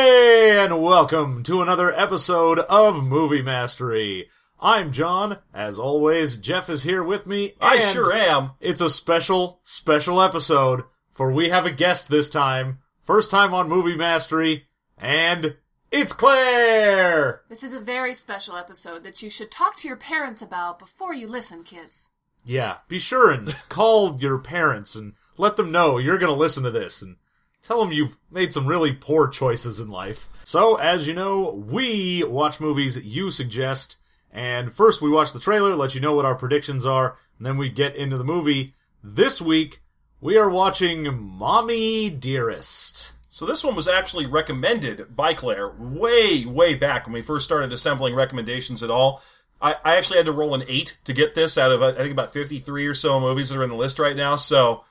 Hey, and welcome to another episode of Movie Mastery. I'm John. As always, Jeff is here with me. I and sure am. It's a special, special episode, for we have a guest this time. First time on Movie Mastery, and it's Claire! This is a very special episode that you should talk to your parents about before you listen, kids. Yeah, be sure and call your parents and let them know you're gonna listen to this and tell them you've made some really poor choices in life. So, as you know, we watch movies you suggest, and first we watch the trailer, let you know what our predictions are, and then we get into the movie. This week, we are watching Mommy Dearest. So this one was actually recommended by Claire way, way back when we first started assembling recommendations at all. I, I actually had to roll an eight to get this out of I think about fifty three or so movies that are in the list right now. So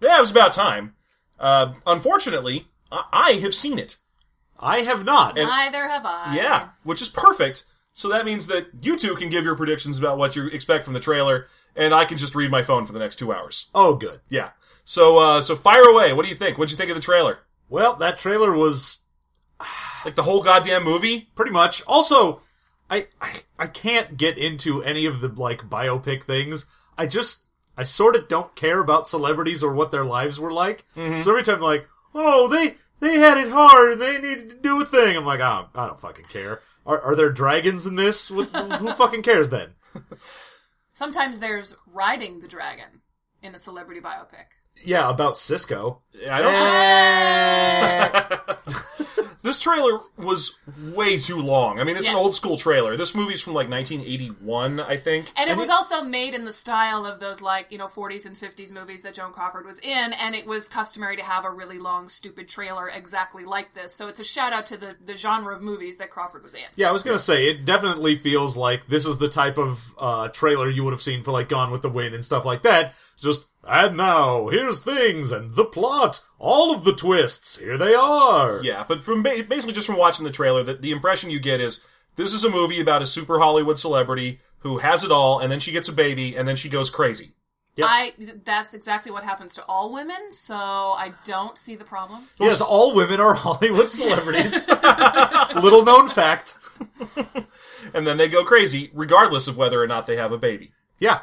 yeah, was about time. Uh, unfortunately, I, I have seen it. I have not. Neither have I. Yeah, which is perfect. So that means that you two can give your predictions about what you expect from the trailer, and I can just read my phone for the next two hours. oh, good. Yeah. So uh, so fire away. What do you think? What would you think of the trailer? Well, that trailer was Like the whole goddamn movie? pretty much. Also, I, I I can't get into any of the like biopic things. I just I sort of don't care about celebrities or what their lives were like. Mm-hmm. So every time I'm like, oh, they they had it hard and they needed to do a thing, I'm like, oh, I don't fucking care. Are, are there dragons in this? Who fucking cares then? Sometimes there's riding the dragon in a celebrity biopic. Yeah, about Cisco. I don't. This trailer was way too long. I mean, it's an old school trailer. This movie's from like 1981, I think. And it And was it- also made in the style of those like, you know, 40s and 50s movies that Joan Crawford was in, and it was customary to have a really long, stupid trailer exactly like this. So it's a shout out to the, the genre of movies that Crawford was in. Yeah, I was gonna say it definitely feels like this is the type of uh, trailer you would have seen for like Gone with the Wind and stuff like that. Just and now here's things and the plot, all of the twists. Here they are. Yeah, but from ba- basically just from watching the trailer, that the impression you get is this is a movie about a super Hollywood celebrity who has it all, and then she gets a baby, and then she goes crazy. Yep. I that's exactly what happens to all women, so I don't see the problem. Yes, all women are Hollywood celebrities. Little known fact. And then they go crazy, regardless of whether or not they have a baby. Yeah.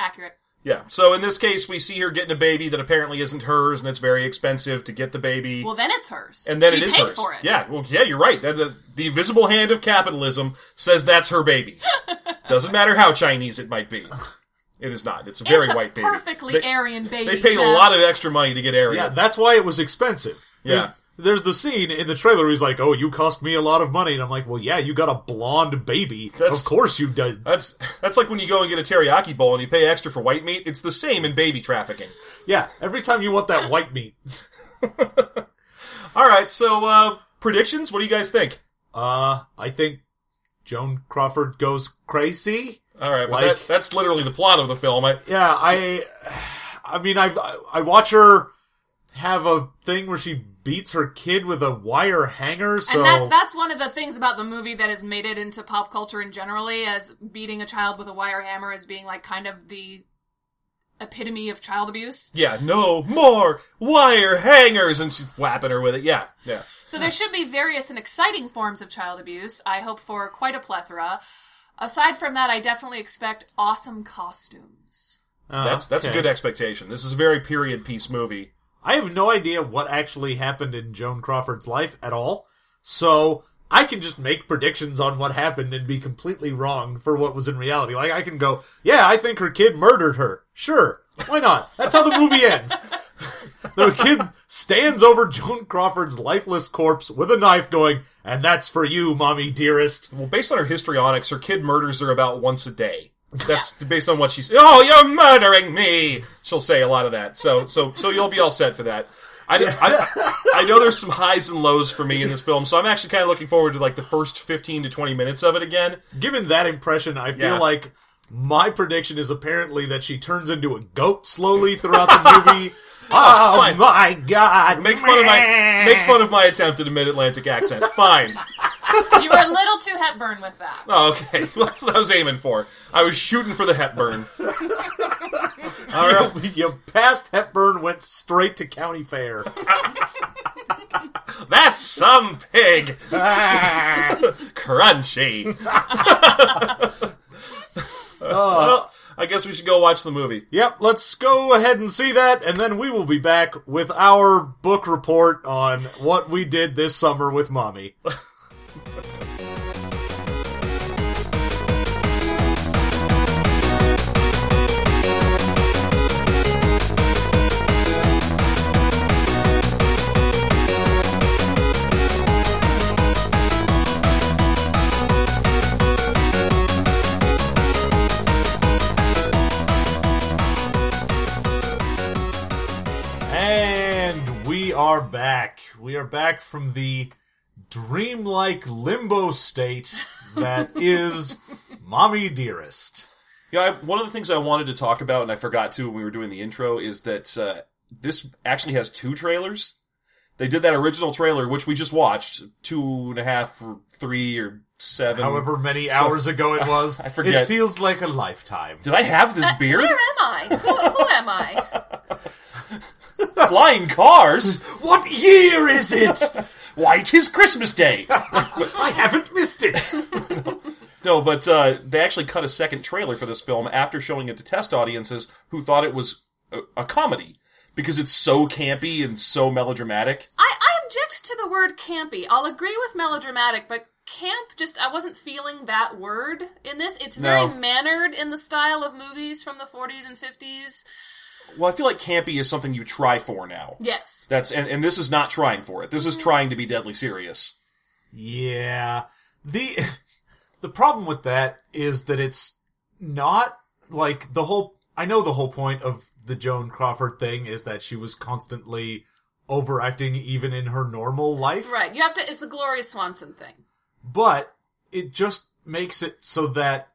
Accurate. Yeah. So in this case, we see her getting a baby that apparently isn't hers, and it's very expensive to get the baby. Well, then it's hers. and then she it is paid hers. for it. Yeah, well, yeah, you're right. That, the, the invisible hand of capitalism says that's her baby. Doesn't matter how Chinese it might be. It is not. It's a very it's a white baby. perfectly They- Aryan baby. They paid a lot of extra money to get Aryan. Yeah, that's why it was expensive. Yeah. There's, there's the scene in the trailer where he's like, Oh, you cost me a lot of money. And I'm like, Well, yeah, you got a blonde baby. That's- of course you did. That's that's like when you go and get a teriyaki bowl and you pay extra for white meat. It's the same in baby trafficking. Yeah, every time you want that white meat. All right, so uh, predictions. What do you guys think? Uh, I think Joan Crawford goes crazy. All right, well, Like- that, that's literally the plot of the film. I, Yeah, I, I mean, I, I watch her have a thing where she beats her kid with a wire hanger. So And that's that's one of the things about the movie that has made it into pop culture in generally as beating a child with a wire hammer as being like kind of the epitome of child abuse. yeah, no more wire hangers, and she's whapping her with it. Yeah, yeah. So there should be various and exciting forms of child abuse. I hope for quite a plethora. Aside from that, I definitely expect awesome costumes. Uh, That's that's okay. a good expectation. This is a very period piece movie. I have no idea what actually happened in Joan Crawford's life at all, so I can just make predictions on what happened and be completely wrong for what was in reality. Like I can go, yeah, I think her kid murdered her. Sure, why not? That's how the movie ends. the kid stands over Joan Crawford's lifeless corpse with a knife, going, "And that's for you, mommy dearest." Well, based on her histrionics, her kid murders her about once a day. That's based on what she's. Oh, you're murdering me! She'll say a lot of that. So, so, so you'll be all set for that. I, I, I know there's some highs and lows for me in this film, so I'm actually kind of looking forward to like the first 15 to 20 minutes of it again. Given that impression, I feel Yeah. like my prediction is apparently that she turns into a goat slowly throughout the movie. Ah, oh fine. my god! Make fun of my make fun of my attempt at a mid-Atlantic accent. Fine. You were a little too Hepburn with that. Oh, okay, that's what I was aiming for. I was shooting for the Hepburn. you, you passed Hepburn, went straight to county fair. That's some pig. Crunchy. Uh. well, I guess we should go watch the movie. Yep, let's go ahead and see that, and then we will be back with our book report on what we did this summer with mommy. And we are back. We are back from the dreamlike limbo state that is Mommy Dearest. Yeah, I, one of the things I wanted to talk about, and I forgot to when we were doing the intro, is that uh, this actually has two trailers. They did that original trailer, which we just watched, two and a half or three or seven. However many hours ago it was. I forget. It feels like a lifetime. Did I have this beard? Where am I? Who, who am I? Flying cars? What year is it? Why, it is Christmas Day! I haven't missed it. No, but uh, they actually cut a second trailer for this film after showing it to test audiences who thought it was a, a comedy because it's so campy and so melodramatic. I, I object to the word campy. I'll agree with melodramatic, but camp just I wasn't feeling that word in this. It's very No. mannered in the style of movies from the 40s and 50s. Well, I feel like campy is something you try for now. Yes. That's and, and this is not trying for it. This is mm-hmm. trying to be deadly serious. Yeah. The the problem with that is that it's not like the whole I know the whole point of the Joan Crawford thing is that she was constantly overacting even in her normal life. Right. You have to it's a Gloria Swanson thing. But it just makes it so that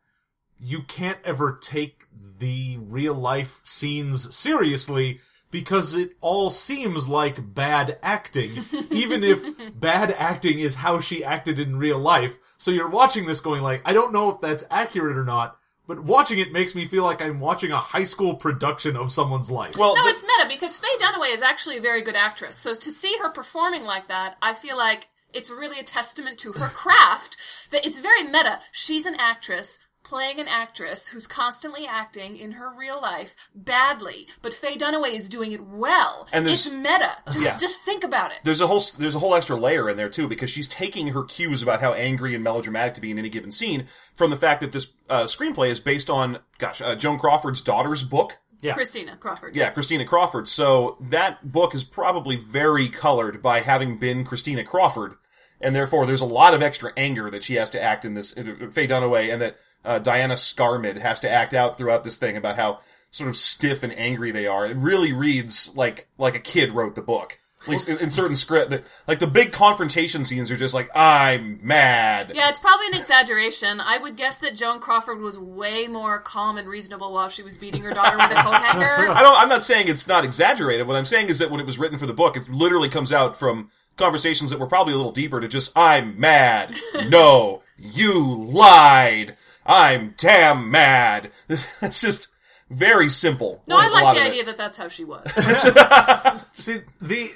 you can't ever take the real life scenes seriously because it all seems like bad acting, even if bad acting is how she acted in real life. So you're watching this going like, I don't know if that's accurate or not, but watching it makes me feel like I'm watching a high school production of someone's life. Well, No, th- it's meta because Faye Dunaway is actually a very good actress. So to see her performing like that, I feel like it's really a testament to her craft that it's very meta. She's an actress playing an actress who's constantly acting in her real life badly, but Faye Dunaway is doing it well. And it's meta. Just, Yeah. just think about it. there's a whole there's a whole extra layer in there too because she's taking her cues about how angry and melodramatic to be in any given scene from the fact that this uh, screenplay is based on gosh uh, Joan Crawford's daughter's book. yeah. Christina Crawford. Yeah, Christina Crawford. So that book is probably very colored by having been Christina Crawford, and therefore there's a lot of extra anger that she has to act in this uh, Faye Dunaway, and that uh, Diana Scarwid has to act out throughout this thing about how sort of stiff and angry they are. It really reads like like a kid wrote the book. At least in, in certain script, that like the big confrontation scenes are just like I'm mad. Yeah, it's probably an exaggeration. I would guess that Joan Crawford was way more calm and reasonable while she was beating her daughter with a coat hanger. I don't. I'm not saying it's not exaggerated. What I'm saying is that when it was written for the book, it literally comes out from conversations that were probably a little deeper to just "I'm mad." no, you lied. I'm damn mad. it's just very simple. No, I like the of it. idea that that's how she was. See the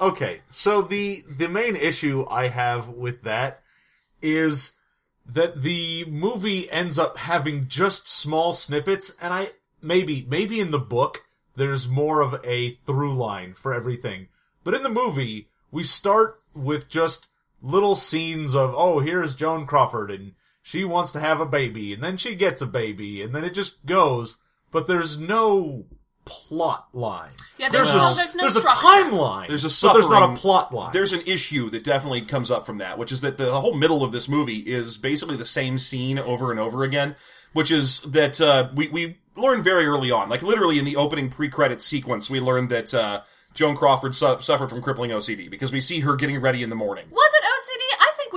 okay, so the the main issue I have with that is that the movie ends up having just small snippets, and I maybe maybe in the book there's more of a through line for everything, but in the movie we start with just little scenes of oh here's Joan Crawford and she wants to have a baby, and then she gets a baby, and then it just goes, but there's no plot line. Yeah, there's, There's no, a, there's no there's a timeline. There's a but there's not a plot line. There's an issue that definitely comes up from that, which is that the whole middle of this movie is basically the same scene over and over again, which is that uh, we we learn very early on, like literally in the opening pre-credit sequence, we learned that uh, Joan Crawford su- suffered from crippling OCD because we see her getting ready in the morning. Was it OCD? I think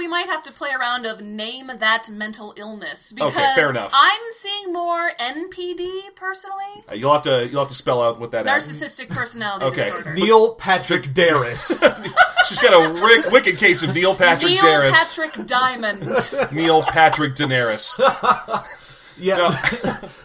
we might have to play around of name that mental illness because fair enough. I'm seeing more NPD personally, Uh, you'll have to you'll have to spell out what that is. narcissistic personality Okay. disorder. Neil Patrick Darris. She's got a rick, wicked case of Neil Patrick Darris. Neil Darris, Patrick Diamond. Neil Patrick Daenerys. yeah.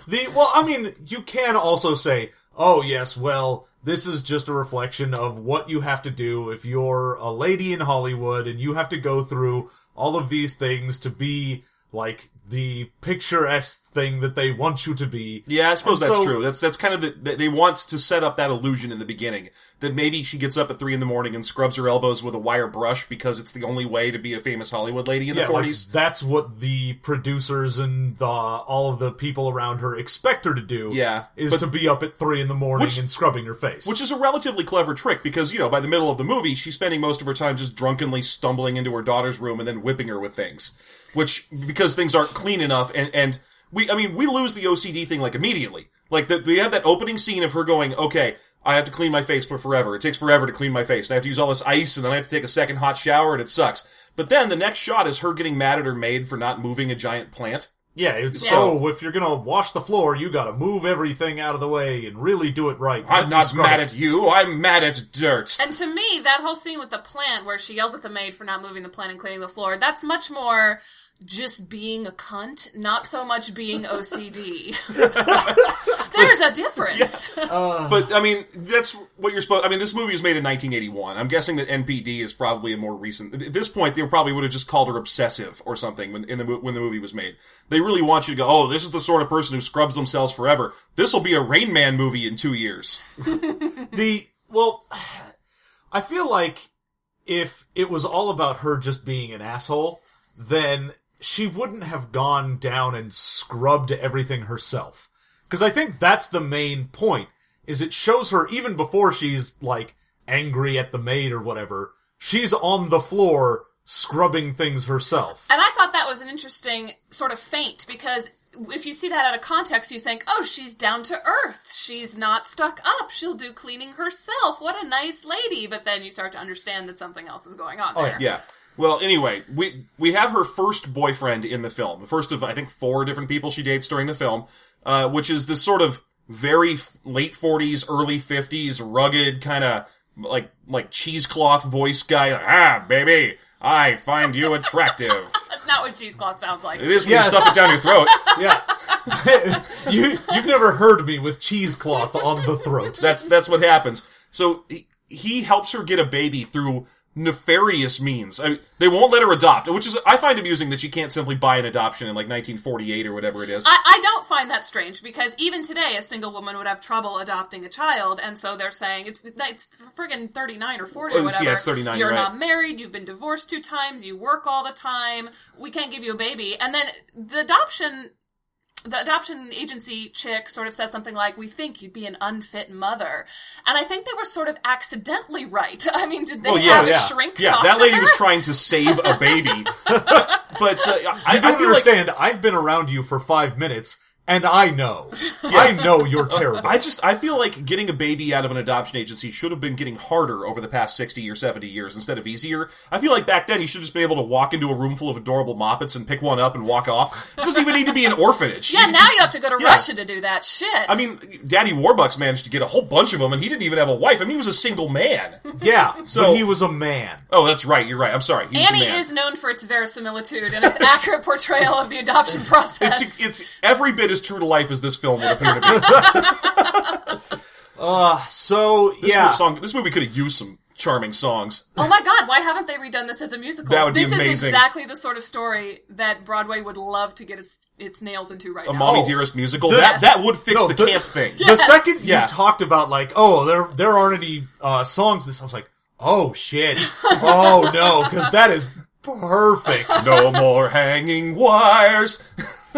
the well, I mean, you can also say, oh yes, well, this is just a reflection of what you have to do if you're a lady in Hollywood and you have to go through all of these things to be like the picturesque thing that they want you to be. Yeah, I suppose And that's so- true. That's that's kind of the they- they want to set up that illusion in the beginning that maybe she gets up at three in the morning and scrubs her elbows with a wire brush because it's the only way to be a famous Hollywood lady in Yeah, the like, forties. that's what the producers and the, all of the people around her expect her to do. Yeah, is but- to be up at three in the morning Which- and scrubbing her face. which is a relatively clever trick because you know by the middle of the movie she's spending most of her time just drunkenly stumbling into her daughter's room and then whipping her with things which because things aren't clean enough and and we i mean we lose the ocd thing like immediately like the, we have that opening scene of her going okay I have to clean my face for forever. It takes forever to clean my face. And I have to use all this ice, and then I have to take a second hot shower, and it sucks. But then the next shot is her getting mad at her maid for not moving a giant plant. yeah, it's Yes. so if you're gonna wash the floor, you gotta move everything out of the way and really do it right. I'm not mad at you. I'm mad at dirt. And to me, that whole scene with the plant where she yells at the maid for not moving the plant and cleaning the floor, that's much more just being a cunt, not so much being OCD. There's a difference. But I mean, that's what you're supposed. I mean, this movie was made in 1981. I'm guessing that NPD is probably a more recent. At this point, they probably would have just called her obsessive or something when in the when the movie was made. They really want you to go, oh, this is the sort of person who scrubs themselves forever. This will be a Rain Man movie in two years. the well i feel like if it was all about her just being an asshole then she wouldn't have gone down and scrubbed everything herself because i think that's the main point is it shows her even before she's like angry at the maid or whatever she's on the floor scrubbing things herself And I thought that was an interesting sort of feint because if you see that out of context, you think, oh, she's down to earth. She's not stuck up. She'll do cleaning herself. What a nice lady. But then you start to understand that something else is going on oh, there. Yeah. Well, anyway, we we have her first boyfriend in the film, the first of I think four different people she dates during the film, uh, which is this sort of very f- late forties, early fifties, rugged kind of like like cheesecloth voice guy. Like, ah, baby, I find you attractive. That's not what cheesecloth sounds like. it is when Yeah. you stuff it down your throat. yeah you you've never heard me with cheesecloth on the throat That's that's what happens. So he, he helps her get a baby through nefarious means. I mean, they won't let her adopt, which is I find amusing that she can't simply buy an adoption in like 1948 or whatever it is. I, I don't find that strange because even today, a single woman would have trouble adopting a child, and so they're saying it's it's friggin' thirty nine or 40 or yeah, it's 39, You're you're right. not married. You've been divorced two times. You work all the time. We can't give you a baby. And then the adoption. The adoption agency chick sort of says something like, "We think you'd be an unfit mother," and I think they were sort of accidentally right. I mean, did they Well, yeah, have yeah. a shrink? Yeah, talk that to lady her? was trying to save a baby. but uh, I, I I don't feel like understand. I've been around you for five minutes, and I know. I know you're terrible. I just I feel like getting a baby out of an adoption agency should have been getting harder over the past sixty or seventy years instead of easier. I feel like back then you should have just been able to walk into a room full of adorable moppets and pick one up and walk off. It doesn't even need to be an orphanage. Yeah, You now just- you have to go to yeah. Russia to do that shit. I mean, Daddy Warbucks managed to get a whole bunch of them, and he didn't even have a wife. I mean, he was a single man. yeah, So- but he was a man. Oh, that's right. You're right. I'm sorry. He was a Annie man. is known for its verisimilitude and its accurate portrayal of the adoption process. It's, it's every bit as true to life as this film would appear to be. So This, yeah, mo- song, this movie could have used some charming songs. oh my god, why haven't they redone this as a musical? That would be this is amazing. exactly the sort of story that Broadway would love to get its its nails into right A now. A Mommy Oh. Dearest musical. The- that that would fix No, the, the- camp thing. the second Yeah. you talked about like, oh, there there aren't any uh, songs. This I was like, oh shit, oh no, because that is perfect. no more hanging wires.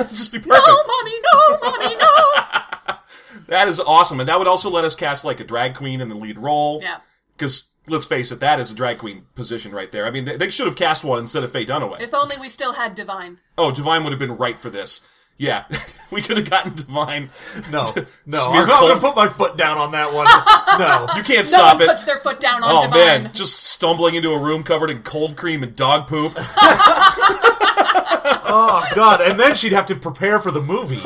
Just be perfect. No, mommy, no, mommy, no. That is awesome, and that would also let us cast like a drag queen in the lead role. yeah. Because let's face it, that is a drag queen position right there. I mean, they, they should have cast one instead of Faye Dunaway. If only we still had Divine. oh, Divine would have been right for this. Yeah, we could have gotten Divine. No, no, Smear I'm not gonna put my foot down on that one. No, You can't No stop one it. puts their foot down on Oh Divine. man, just stumbling into a room covered in cold cream and dog poop. Oh god, and then she'd have to prepare for the movie.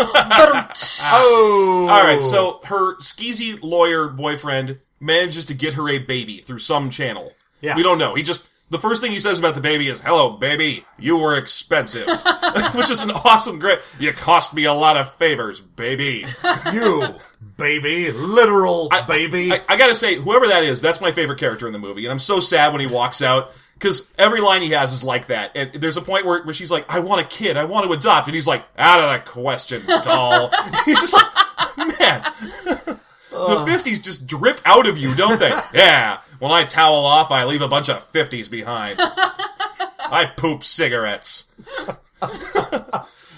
Oh, All right, so her skeezy lawyer boyfriend manages to get her a baby through some channel. Yeah. We don't know. He just the first thing he says about the baby is, "Hello, baby, you were expensive," which is an awesome, great. You cost me a lot of favors, baby. You, baby, literal baby. I, I gotta say, whoever that is, that's my favorite character in the movie, and I'm so sad when he walks out because every line he has is like that. And there's a point where, where she's like, "I want a kid, I want to adopt," and he's like, "Out of the question, doll." he's just like, man. The fifties just drip out of you, don't they? yeah. When I towel off, I leave a bunch of fifties behind. I poop cigarettes.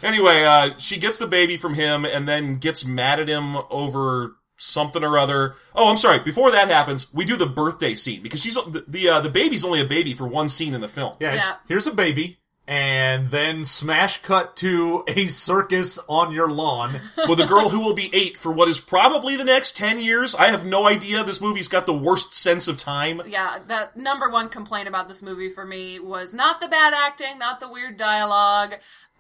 anyway, uh, she gets the baby from him and then gets mad at him over something or other. Oh, I'm sorry. Before that happens, we do the birthday scene because she's the the, uh, the baby's only a baby for one scene in the film. yeah, it's, Yeah. here's a baby, and then smash cut to a circus on your lawn. with a girl who will be eight for what is probably the next ten years. I have no idea. This movie's got the worst sense of time. Yeah, the number one complaint about this movie for me was not the bad acting, not the weird dialogue,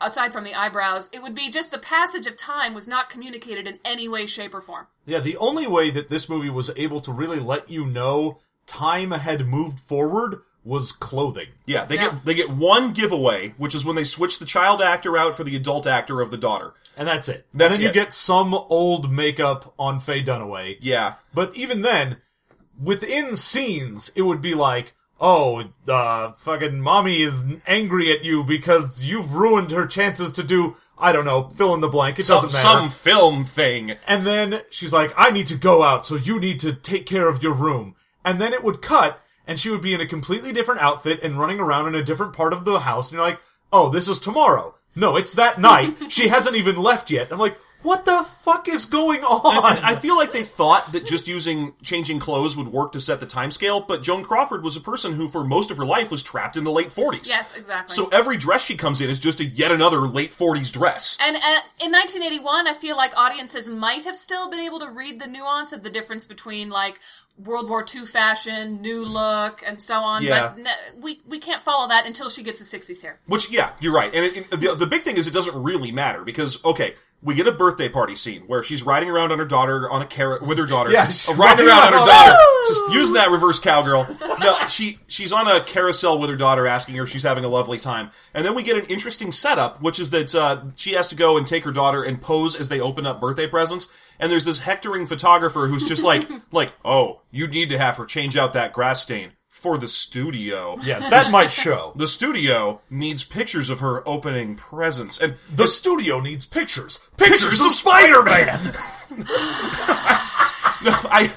aside from the eyebrows. It would be just the passage of time was not communicated in any way, shape, or form. Yeah, the only way that this movie was able to really let you know time had moved forward was clothing. Yeah, they Yeah. get they get one giveaway, which is when they switch the child actor out for the adult actor of the daughter. And that's it. That's and then you get some old makeup on Faye Dunaway. Yeah, But even then, within scenes, it would be like, oh, uh, fucking mommy is angry at you because you've ruined her chances to do, I don't know, fill in the blank. It some, doesn't matter. some film thing. And then she's like, I need to go out, so you need to take care of your room. And then it would cut, and she would be in a completely different outfit and running around in a different part of the house. And you're like, oh, this is tomorrow. No, it's that night. she hasn't even left yet. I'm like, what the fuck is going on? And I feel like they thought that just using changing clothes would work to set the timescale, but Joan Crawford was a person who, for most of her life, was trapped in the late 40s. Yes, exactly. So every dress she comes in is just a yet another late 40s dress. And uh, in 1981, I feel like audiences might have still been able to read the nuance of the difference between like World War II fashion, new look, and so on. Yeah. But n- we we can't follow that until she gets the 60s hair. Which, yeah, you're right. And it, it- the, the big thing is it doesn't really matter because, okay, we get a birthday party scene where she's riding around on her daughter on a car with her daughter. Yeah, she's Uh, riding riding around on her around. daughter, just using that reverse cowgirl. No, she she's on a carousel with her daughter, asking her if she's having a lovely time. And then we get an interesting setup, which is that uh, she has to go and take her daughter and pose as they open up birthday presents. And there's this hectoring photographer who's just like, like, oh, you need to have her change out that grass stain for the studio. yeah, that might show. The studio needs pictures of her opening presents, and The studio needs pictures. Pictures, of Spider-Man! No, I,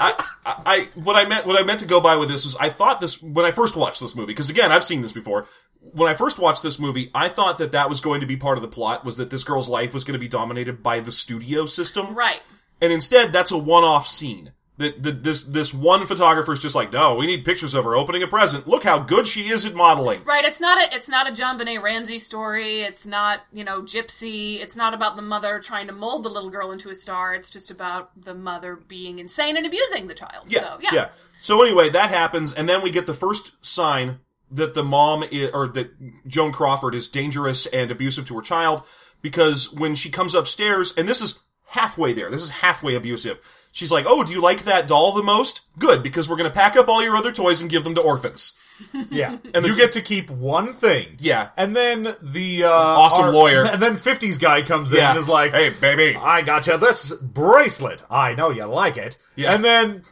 I, I, what I meant, what I meant to go by with this was, I thought this when I first watched this movie, because again, I've seen this before. When I first watched this movie, I thought that that was going to be part of the plot, was that this girl's life was going to be dominated by the studio system, Right. and instead, that's a one-off scene. That, that this this one photographer is just like, no, we need pictures of her opening a present. Look how good she is at modeling. Right, it's not a it's not a JonBenét Ramsey story. It's not you know Gypsy. It's not about the mother trying to mold the little girl into a star. It's just about the mother being insane and abusing the child. Yeah, so, yeah, yeah. So anyway, that happens, and then we get the first sign that the mom is, or that Joan Crawford is dangerous and abusive to her child because when she comes upstairs, and this is halfway there, this is halfway abusive. She's like, "Oh, do you like that doll the most? Good, because we're going to pack up all your other toys and give them to orphans." Yeah. And you get to keep one thing. Yeah. And then the, uh... Awesome our- lawyer. And then 50s guy comes in Yeah. and is like, "Hey, baby." I got you this bracelet. I know you like it. Yeah. And then,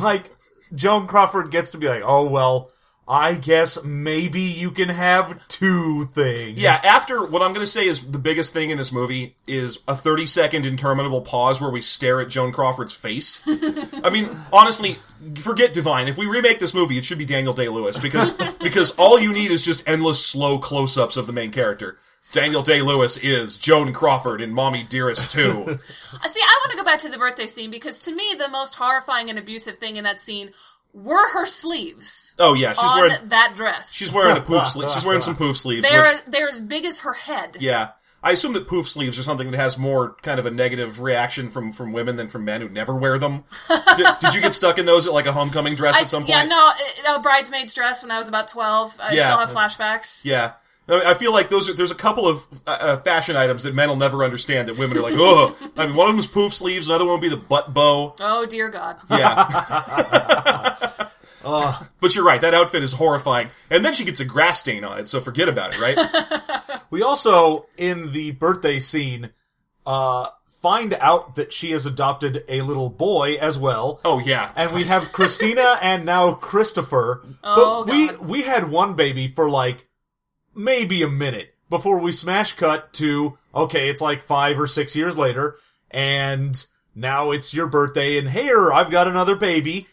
like, Joan Crawford gets to be like, oh, well, I guess maybe you can have two things. Yeah, after what I'm going to say is the biggest thing in this movie is a 30 second interminable pause where we stare at Joan Crawford's face. I mean, honestly, forget Divine. If we remake this movie, it should be Daniel Day Lewis because because all you need is just endless slow close ups of the main character. Daniel Day Lewis is Joan Crawford in Mommy Dearest 2. Uh, See, I want to go back to the birthday scene because to me the most horrifying and abusive thing in that scene were her sleeves Oh yeah, she's on wearing that dress. she's wearing a poof sleeve. She's wearing some poof sleeves. they're which, they're as big as her head. yeah. I assume that poof sleeves are something that has more kind of a negative reaction from, from women than from men who never wear them. did, did you get stuck in those at like a homecoming dress I- at some point? yeah, no, uh, a bridesmaid's dress when I was about twelve. I Yeah. still have flashbacks. Yeah. I I feel like those are, there's a couple of uh, uh, fashion items that men will never understand that women are like, oh, I mean, one of them is poof sleeves, another one would be the butt bow. Oh dear God. Yeah. but you're right. That outfit is horrifying. And then she gets a grass stain on it, so forget about it, right? We also, in the birthday scene, uh, find out that she has adopted a little boy as well. oh yeah. And we have Christina and now Christopher. Oh, but we God. we had one baby for like maybe a minute before we smash cut to okay, it's like five or six years later, and now it's your birthday, and here I've got another baby.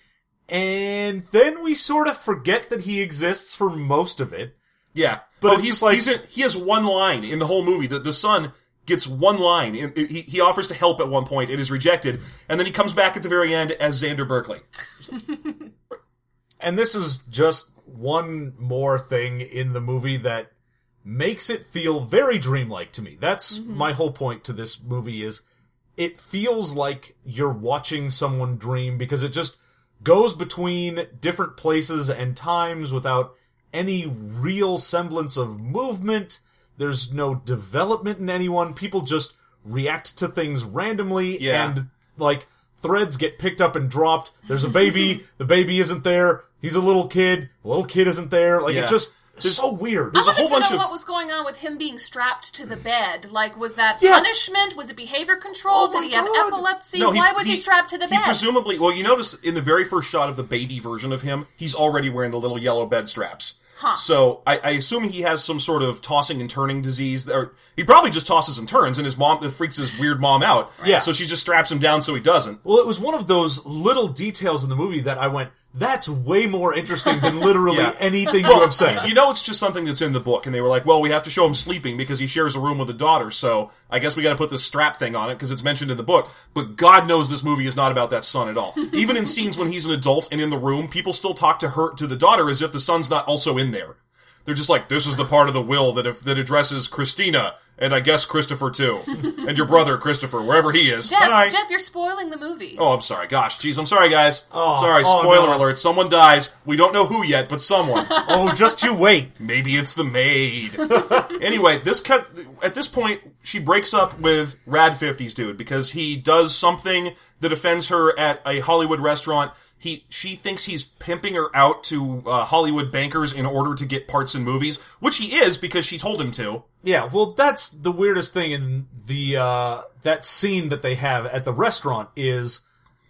And then we sort of forget that he exists for most of it. Yeah, But but it's he's like- he's in, he has one line in the whole movie. The the son gets one line. In- He he offers to help at one point. It is rejected, and then he comes back at the very end as Xander Berkeley. And this is just one more thing in the movie that makes it feel very dreamlike to me. That's mm-hmm. my whole point to this movie is it feels like you're watching someone dream because it just goes between different places and times without any real semblance of movement. There's no development in anyone. People just react to things randomly Yeah. and like threads get picked up and dropped. There's a baby, the baby isn't there. He's a little kid, the little kid isn't there. Like Yeah. it just it's so weird. there's I a whole wanted to bunch know of- what was going on with him being strapped to the bed. Like, was that Yeah. punishment? Was it behavior control? Oh Did my he have God. epilepsy? Why was he, strapped to the He bed? presumably, well, you notice in the very first shot of the baby version of him, he's already wearing the little yellow bed straps. Huh. So I, I assume he has some sort of tossing and turning disease, or he probably just tosses and turns, and his mom freaks his weird mom out. Yeah. So she just straps him down so he doesn't. Well, it was one of those little details in the movie that I went, that's way more interesting than literally Yeah. anything you have said. You know, it's just something that's in the book, and they were like, "Well, we have to show him sleeping because he shares a room with a daughter, so I guess we got to put this strap thing on it because it's mentioned in the book." But God knows this movie is not about that son at all. Even in scenes when he's an adult and in the room, people still talk to her to the daughter as if the son's not also in there. They're just like, "This is the part of the will that if, that addresses Christina and I guess Christopher too, and your brother Christopher, wherever he is." Jeff, Bye. Jeff, you're spoiling the movie. Oh, I'm sorry. Gosh, jeez, I'm sorry, guys. Oh, sorry. oh, Spoiler no. alert. Someone dies. We don't know who yet, but someone. oh, just you wait. Maybe it's the maid. anyway, this cut at this point she breaks up with Rad 50s dude because he does something that offends her at a Hollywood restaurant. He she thinks he's pimping her out to uh, Hollywood bankers in order to get parts in movies, which he is because she told him to. Yeah, well, that's the weirdest thing in the uh, that scene that they have at the restaurant is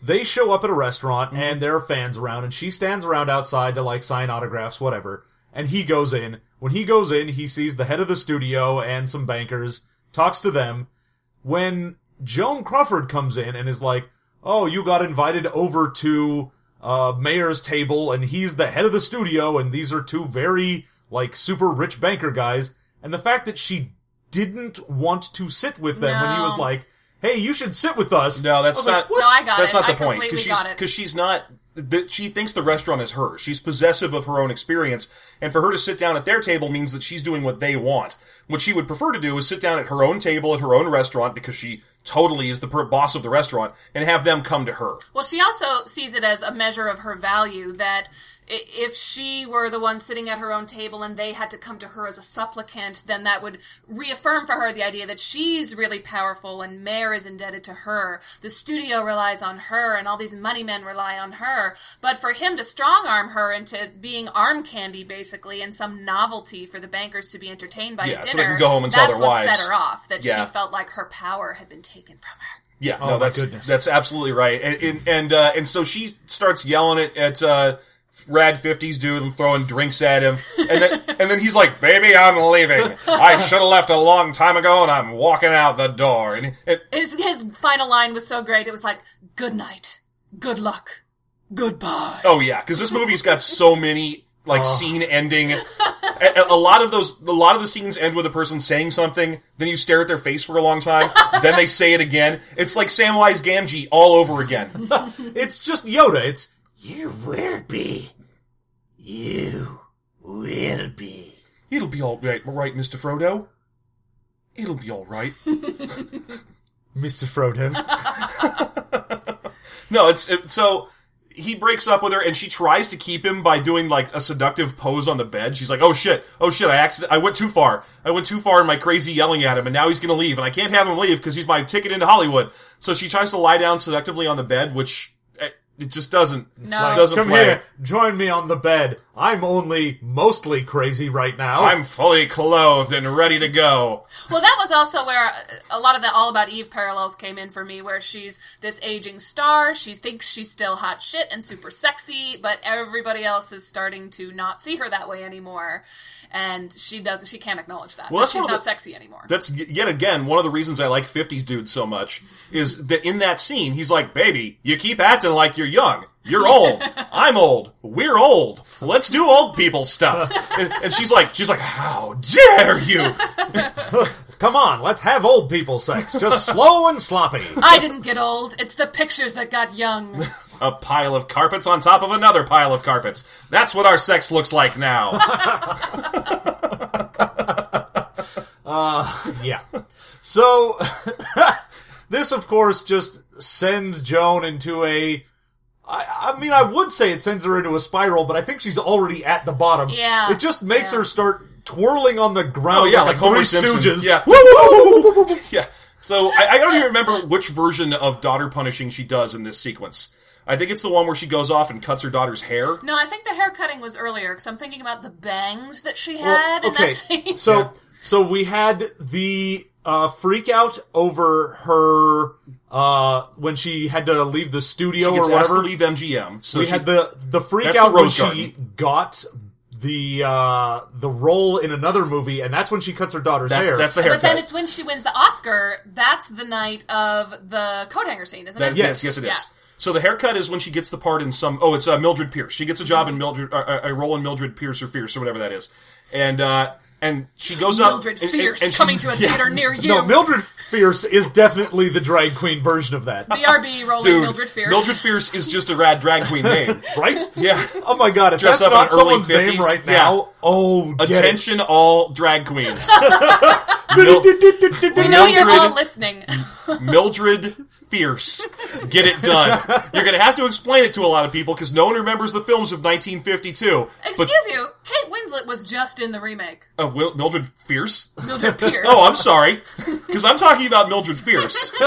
they show up at a restaurant and there are fans around, and she stands around outside to like sign autographs, whatever. And he goes in. When he goes in, he sees the head of the studio and some bankers, talks to them. When Joan Crawford comes in and is like, "Oh, you got invited over to uh, Mayer's table, and he's the head of the studio, and these are two very like super rich banker guys." And the fact that she didn't want to sit with them when he was like, "Hey, you should sit with us." No, that's was like, not. No, I got that's it. not the I point because she's got it. because she's not. That she thinks the restaurant is hers. She's possessive of her own experience, and for her to sit down at their table means that she's doing what they want. What she would prefer to do is sit down at her own table at her own restaurant because she totally is the boss of the restaurant, and have them come to her. Well, she also sees it as a measure of her value that if she were the one sitting at her own table and they had to come to her as a supplicant, then that would reaffirm for her the idea that she's really powerful and Mayer is indebted to her. The studio relies on her and all these money men rely on her. But for him to strong arm her into being arm candy, basically, and some novelty for the bankers to be entertained by Yeah, a so dinner, they can go home and tell that's what set her off. That Yeah. she felt like her power had been taken from her. Yeah, Oh, no, my that's goodness. that's absolutely right. And and and, uh, and so she starts yelling at at uh, Rad Fifties dude and throwing drinks at him, and then and then he's like, "Baby, I'm leaving. I should have left a long time ago, and I'm walking out the door." And, and His his final line was so great. It was like, "Good night, good luck, goodbye." oh yeah, because this movie's got so many like scene ending. A, a lot of those, a lot of the scenes end with a person saying something, then you stare at their face for a long time, then they say it again. It's like Samwise Gamgee all over again. It's just Yoda. It's you will be, you will be. It'll be all right, right, Mister Frodo. It'll be all right. Mr. Frodo. No, it's it, so he breaks up with her and she tries to keep him by doing like a seductive pose on the bed. She's like, "Oh shit, oh shit, I accident, I went too far. I went too far in my crazy yelling at him, and now he's gonna leave, and I can't have him leave because he's my ticket into Hollywood." So she tries to lie down seductively on the bed, which. It just doesn't No. doesn't Come play. here, join me on the bed. I'm only mostly crazy right now. I'm fully clothed and ready to go. Well, that was also where uh, a lot of the All About Eve parallels came in for me, where she's this aging star. She thinks she's still hot shit and super sexy, but everybody else is starting to not see her that way anymore. And she doesn't, she can't acknowledge that. Well, that she's not the- sexy anymore. That's yet again one of the reasons I like 50s dudes so much is that in that scene he's like, "Baby, you keep acting like you're young. You're old. I'm old. We're old. Let's do old people stuff." And, and she's like, she's like, "How dare you?" Come on, let's have old people sex. Just slow and sloppy. I didn't get old. It's the pictures that got young. A pile of carpets on top of another pile of carpets. That's what our sex looks like now. Uh, yeah. So, this, of course, just sends Joan into a. I, I mean, I would say it sends her into a spiral, but I think she's already at the bottom. Yeah. It just makes Yeah. her start twirling on the ground Oh yeah, like, like the Homer Three Simpson. Stooges. Yeah. Woo, woo, woo, woo, woo, woo. Yeah. So I, I don't even remember which version of daughter punishing she does in this sequence. I think it's the one where she goes off and cuts her daughter's hair. No, I think the hair cutting was earlier because I'm thinking about the bangs that she Well, had in that scene. So, so we had the uh, freak out over her uh, when she had to leave the studio She gets or asked to whatever. leave MGM. So we she, had the the freak out the when Rose she got the uh, the role in another movie, and that's when she cuts her daughter's that's hair. that's the haircut. but then it's when she wins the Oscar. That's the night of the coat hanger scene, isn't That- it? yes, Yes. yes, it is. Yeah. So the haircut is when she gets the part in some. Oh, it's uh, Mildred Pierce. She gets a job in Mildred, uh, a role in Mildred Pierce or Fierce or whatever that is, and uh, and she goes up. Mildred and- and- and coming to a yeah. theater near you. no, Mildred Fierce is definitely the drag queen version of that, BRB rolling Dude, Mildred Fierce. Mildred Fierce is just a rad drag queen name. right? Yeah. Oh my god, if Dress that's up not in early someone's name 50s? right Yeah. now, oh, get it. Attention, all drag queens. Mil- we know you're all listening. Mildred Fierce. Get it done. You're going to have to explain it to a lot of people because no one remembers the films of 1952. Excuse but, you, Kate Winslet was just in the remake. uh, Wil- Mildred Fierce? Mildred Pierce. Oh, I'm sorry. Because I'm talking about Mildred Fierce.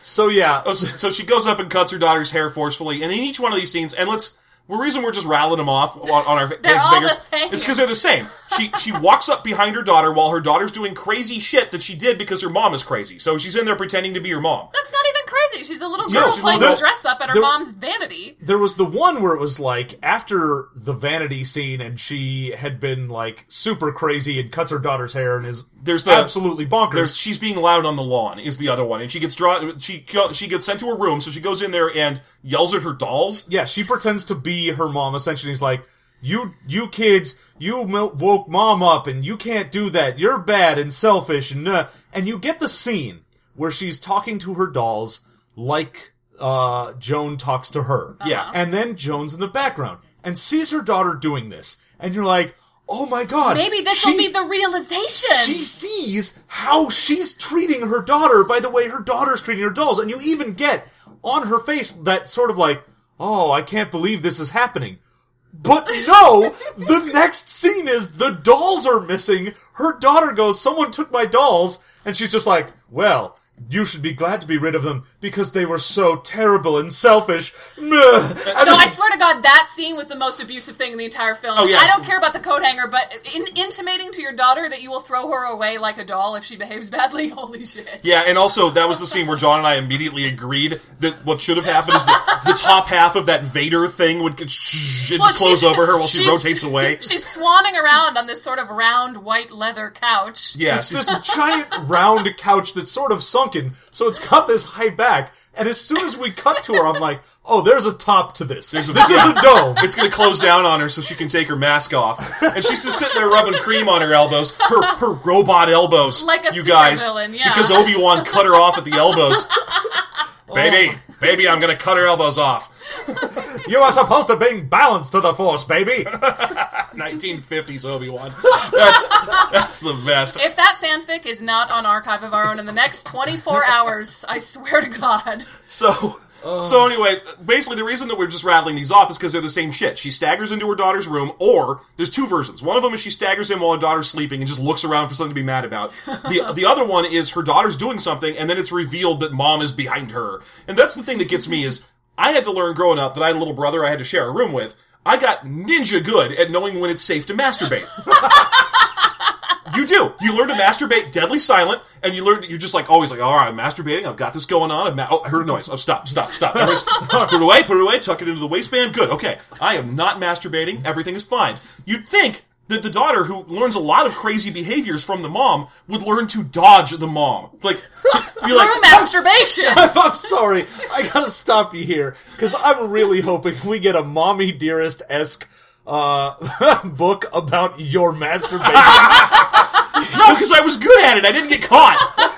So yeah, Oh, so, so she goes up and cuts her daughter's hair forcefully, and in each one of these scenes, and let's. The reason we're just rattling them off on, on our They're heads all fingers the same. is because they're the same. She she walks up behind her daughter while her daughter's doing crazy shit that she did because her mom is crazy. So she's in there pretending to be her mom. That's not even crazy. She's a little No, girl she's a playing little dress up at her There- mom's vanity. there was the one where it was like after the vanity scene and she had been like super crazy and cuts her daughter's hair and is There's the- absolutely bonkers. There's she's being loud on the lawn is the other one, and she gets drawn. She she gets sent to her room, so she goes in there and yells at her dolls. yeah, she pretends to be her mom. Essentially, he's like, "You, you kids, you woke mom up, and you can't do that. You're bad and selfish." And uh, and you get the scene where she's talking to her dolls like uh, Joan talks to her. Yeah. and then Joan's in the background and sees her daughter doing this, and you're like, "Oh my god, Maybe this she- will be the realization. she sees how she's treating her daughter by the way her daughter's treating her dolls, and you even get on her face that sort of like, "Oh, I can't believe this is happening." But no, the next scene is the dolls are missing. Her daughter goes, "Someone took my dolls," and she's just like, "Well." You should be glad to be rid of them because they were so terrible and selfish. And No, I swear to God, that scene was the most abusive thing in the entire film. Oh, yeah. I don't care about the coat hanger, but in- intimating to your daughter that you will throw her away like a doll if she behaves badly, holy shit. Yeah, and also that was the scene where John and I immediately agreed that what should have happened is the, the top half of that Vader thing would get Well, just close over her while she rotates away. She's swanning around on this sort of round white leather couch. Yeah, It's this giant round couch that's sort of sunken, so it's got this high back. And as soon as we cut to her, I'm like, "Oh, there's a top to this. There's a- this is a dome." it's going to close down on her so she can take her mask off, and she's just sitting there rubbing cream on her elbows, her her robot elbows, Like a you guys, supervillain, yeah. because Obi Wan cut her off at the elbows. baby, oh. baby, I'm going to cut her elbows off. You are supposed to bring balance to the force, baby. 1950s Obi Wan. That's that's the best. If that fanfic is not on Archive of Our Own in the next 24 hours, I swear to God. So So anyway, basically the reason that we're just rattling these off is because they're the same shit. She staggers into her daughter's room, or there's two versions. One of them is she staggers in while her daughter's sleeping and just looks around for something to be mad about. The the other one is her daughter's doing something, and then it's revealed that mom is behind her. And that's the thing that gets me is I had to learn growing up that I had a little brother I had to share a room with. I got ninja good at knowing when it's safe to masturbate. You do. You learn to masturbate deadly silent, and you learn. That you're just like always like, all right, I'm masturbating. I've got this going on. I've ma- oh, I heard a noise. Oh, stop, stop, stop. Everybody's- Just put it away, put it away. Tuck it into the waistband. Good. Okay. I am not masturbating. Everything is fine. You'd think that the daughter, who learns a lot of crazy behaviors from the mom, would learn to dodge the mom. Like, be like, Through masturbation. I'm sorry. I gotta stop you here because I'm really hoping we get a Mommie Dearest esque uh, book about your masturbation. no, because I was good at it. I didn't get caught.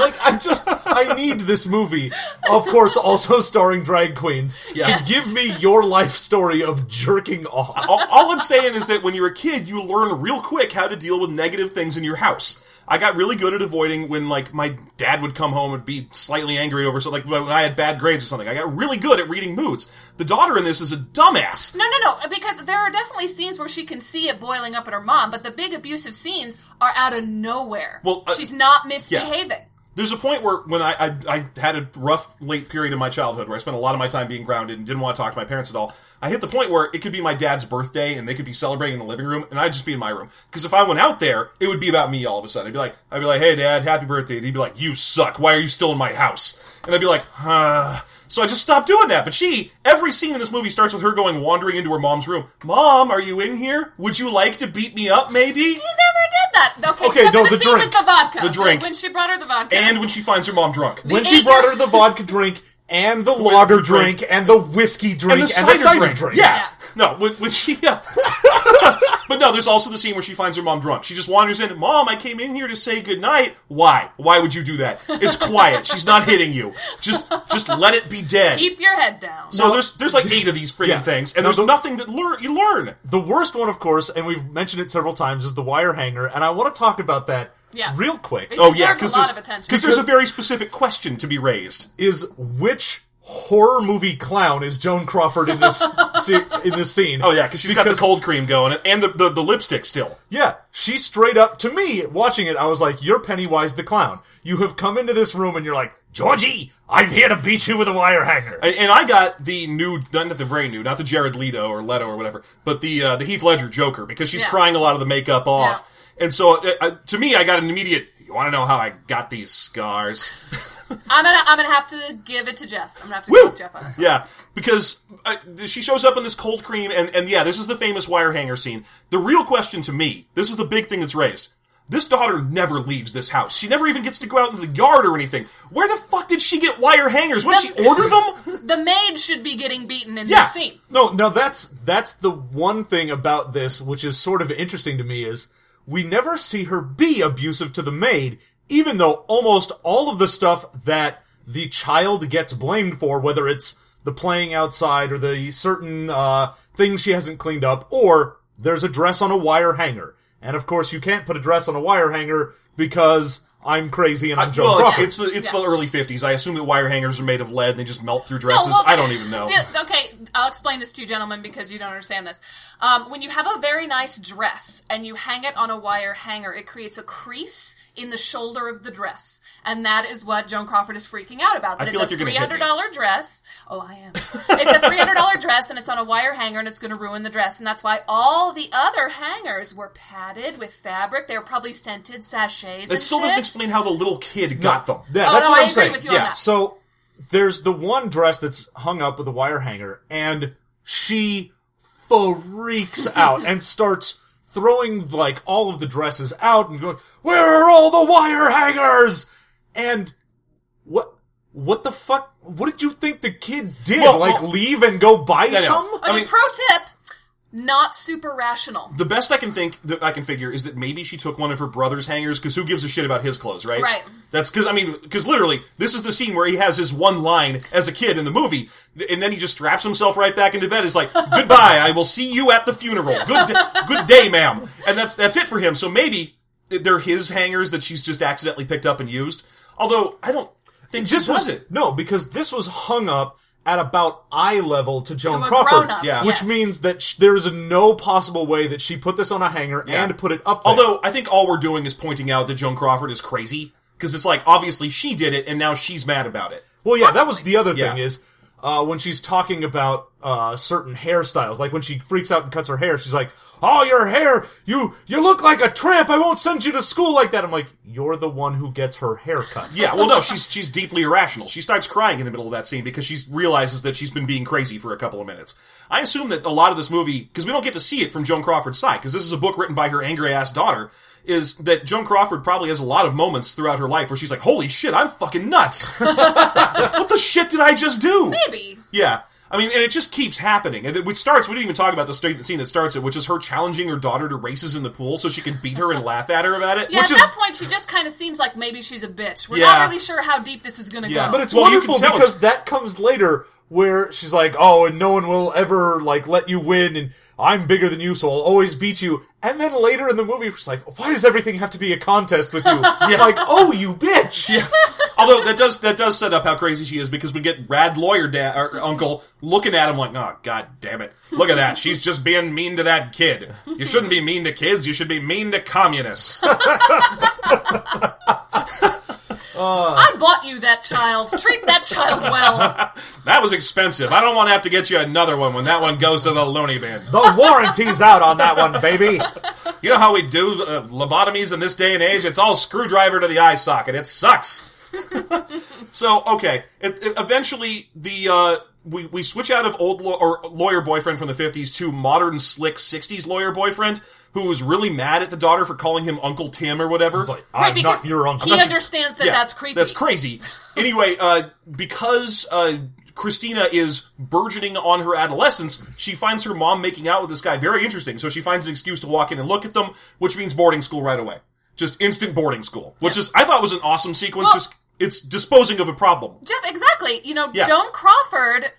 Like I just I need this movie. Of course, also starring drag queens. Yes. To give me your life story of jerking off. all, all I'm saying is that when you're a kid, you learn real quick how to deal with negative things in your house. I got really good at avoiding when like my dad would come home and be slightly angry over something, like when I had bad grades or something. I got really good at reading moods. The daughter in this is a dumbass. No, no, no. Because there are definitely scenes where she can see it boiling up in her mom, but the big abusive scenes are out of nowhere. Well, uh, she's not misbehaving. There's a point where when I, I I had a rough late period in my childhood where I spent a lot of my time being grounded and didn't want to talk to my parents at all. I hit the point where it could be my dad's birthday and they could be celebrating in the living room and I'd just be in my room. Because if I went out there, it would be about me all of a sudden. I'd be like, I'd be like, hey dad, happy birthday. And he'd be like, you suck. Why are you still in my house? And I'd be like, huh. So I just stopped doing that. But she, every scene in this movie starts with her going wandering into her mom's room. Mom, are you in here? Would you like to beat me up, maybe? She never did that. Okay, Okay, except no, for the, the scene drink. with the vodka. The drink. When she brought her the vodka. And when she finds her mom drunk. When she brought her the vodka drink and the lager drink. drink and the whiskey drink and the and cider, the cider drink. drink. Yeah. Yeah. No, when, when she. Yeah. but no, there's also the scene where she finds her mom drunk. She just wanders in. Mom, I came in here to say goodnight. Why? Why would you do that? It's quiet. She's not hitting you. Just, just let it be dead. Keep your head down. so there's, there's like eight of these freaking Yeah. things, and No, there's nothing that learn. You learn. The worst one, of course, and we've mentioned it several times, is the wire hanger, and I want to talk about that Yeah. real quick. It Oh yeah, deserves a lot there's because there's a very specific question to be raised. is which horror movie clown is Joan Crawford in this se- in this scene? Oh yeah, because she's got the cold cream going and the, the the lipstick still. Yeah, she straight up to me watching it. I was like, "You're Pennywise the clown. You have come into this room and you're like, Georgie, I'm here to beat you with a wire hanger." And, and I got the new, not the very new, not the Jared Leto or Leto or whatever, but the uh, the Heath Ledger Joker because she's Yeah. crying a lot of the makeup off. And so, uh, uh, to me, I got an immediate. You want to know how I got these scars? I'm gonna I'm gonna have to give it to Jeff. I'm gonna have to Woo! give Jeff on this. one. Yeah, because uh, she shows up in this cold cream, and and yeah, this is the famous wire hanger scene. The real question to me, this is the big thing that's raised. This daughter never leaves this house. She never even gets to go out into the yard or anything. Where the fuck did she get wire hangers? When did she order them? The maid should be getting beaten in Yeah. this scene. No, no, that's that's the one thing about this which is sort of interesting to me is we never see her be abusive to the maid, even though almost all of the stuff that the child gets blamed for, whether it's the playing outside or the certain uh, things she hasn't cleaned up, or there's a dress on a wire hanger. And of course, you can't put a dress on a wire hanger because I'm crazy and I'm Joan well, it's, it's the it's Yeah. the early '50s. I assume that wire hangers are made of lead. and They just melt through No, dresses. well, I don't even know. the- okay, I'll explain this to you, gentlemen, because you don't understand this. Um, when you have a very nice dress and you hang it on a wire hanger, it creates a crease in the shoulder of the dress, and that is what Joan Crawford is freaking out about. That feel it's like a you're three gonna hit hundred me. dollar dress. Oh, I am. it's a three hundred dollar dress, and it's on a wire hanger, and it's going to ruin the dress, and that's why all the other hangers were padded with fabric. They were probably scented sachets. It and still shit. doesn't explain how the little kid got them. Yeah, Oh, that's no, what I I'm agree saying. with you on Yeah, that. So there's the one dress that's hung up with a wire hanger, and she freaks out and starts throwing like all of the dresses out and going, "Where are all the wire hangers?" And what? What the fuck? What did you think the kid did? Well, like well- leave and go buy Yeah, I know. some? Okay, I mean- pro tip: not super rational. The best I can think that I can figure is that maybe she took one of her brother's hangers because who gives a shit about his clothes, right? Right. That's because I mean, because literally, this is the scene where he has his one line as a kid in the movie, and then he just straps himself right back into bed. It's like, "Goodbye, I will see you at the funeral. Good, d- good day, ma'am." And that's that's it for him. So maybe they're his hangers that she's just accidentally picked up and used. Although I don't. think this was does it. no because this was hung up at about eye level to Joan To a Crawford, grown-up, Yeah. which yes. means that sh- there is no possible way that she put this on a hanger Yeah. and put it up. There. Although I think all we're doing is pointing out that Joan Crawford is crazy because it's like obviously she did it and now she's mad about it. Well, yeah, that was the other Yeah. thing is uh, when she's talking about uh, certain hairstyles, like when she freaks out and cuts her hair, she's like, "Oh, your hair! You you look like a tramp! I won't send you to school like that." I'm like, "You're the one who gets her hair cut." Yeah, well, no, she's she's deeply irrational. She starts crying in the middle of that scene because she realizes that she's been being crazy for a couple of minutes. I assume that a lot of this movie, because we don't get to see it from Joan Crawford's side, because this is a book written by her angry ass daughter, is that Joan Crawford probably has a lot of moments throughout her life where she's like, "Holy shit, I'm fucking nuts! what the shit did I just do?" Maybe. Yeah. I mean, and it just keeps happening. And it starts, we didn't even talk about the scene that starts it, which is her challenging her daughter to races in the pool so she can beat her and laugh at her about it. Yeah, which at is, that point, she just kind of seems like maybe she's a bitch. We're Yeah. not really sure how deep this is going to Yeah, go. But it's Well, you wonderful can tell because it's- that comes later where she's like, "Oh, and no one will ever like let you win, and I'm bigger than you, so I'll always beat you." And then later in the movie, she's like, "Why does everything have to be a contest with you?" it's Like, "Oh, you bitch!" Yeah. Although that does that does set up how crazy she is because we get rad lawyer dad or uncle looking at him like, oh god damn it, look at that, she's just being mean to that kid. You shouldn't be mean to kids. You should be mean to communists. I bought you that child. Treat that child well. that was expensive. I don't want to have to get you another one when that one goes to the loony bin. The warranty's out on that one, baby. You know how we do uh, lobotomies in this day and age? It's all screwdriver to the eye socket. It sucks. so okay, it, it- eventually the uh, we we switch out of old law- or lawyer boyfriend from the fifties to modern slick sixties lawyer boyfriend who was really mad at the daughter for calling him Uncle Tim or whatever. It's like, Right, I'm because not your uncle. he understands that Yeah, that's creepy. That's crazy. Anyway, uh, because uh, Christina is burgeoning on her adolescence, she finds her mom making out with this guy very interesting. So she finds an excuse to walk in and look at them, which means boarding school right away. Just instant boarding school, which is I thought was an awesome sequence. Well- just it's disposing of a problem. Jeff, exactly. You know, Yeah. Joan Crawford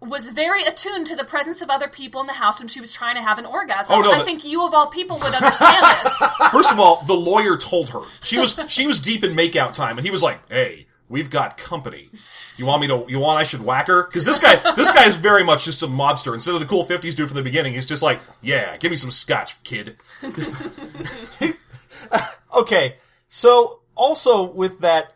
was very attuned to the presence of other people in the house when she was trying to have an orgasm. Oh, no, I the- think you of all people would understand this. First of all, the lawyer told her she was she was deep in makeout time, and he was like, "Hey, we've got company. You want me to? You want I should whack her? Because this guy this guy is very much just a mobster. Instead of the cool '50s dude from the beginning, he's just like, "Yeah, give me some scotch, kid." Okay, so also with that,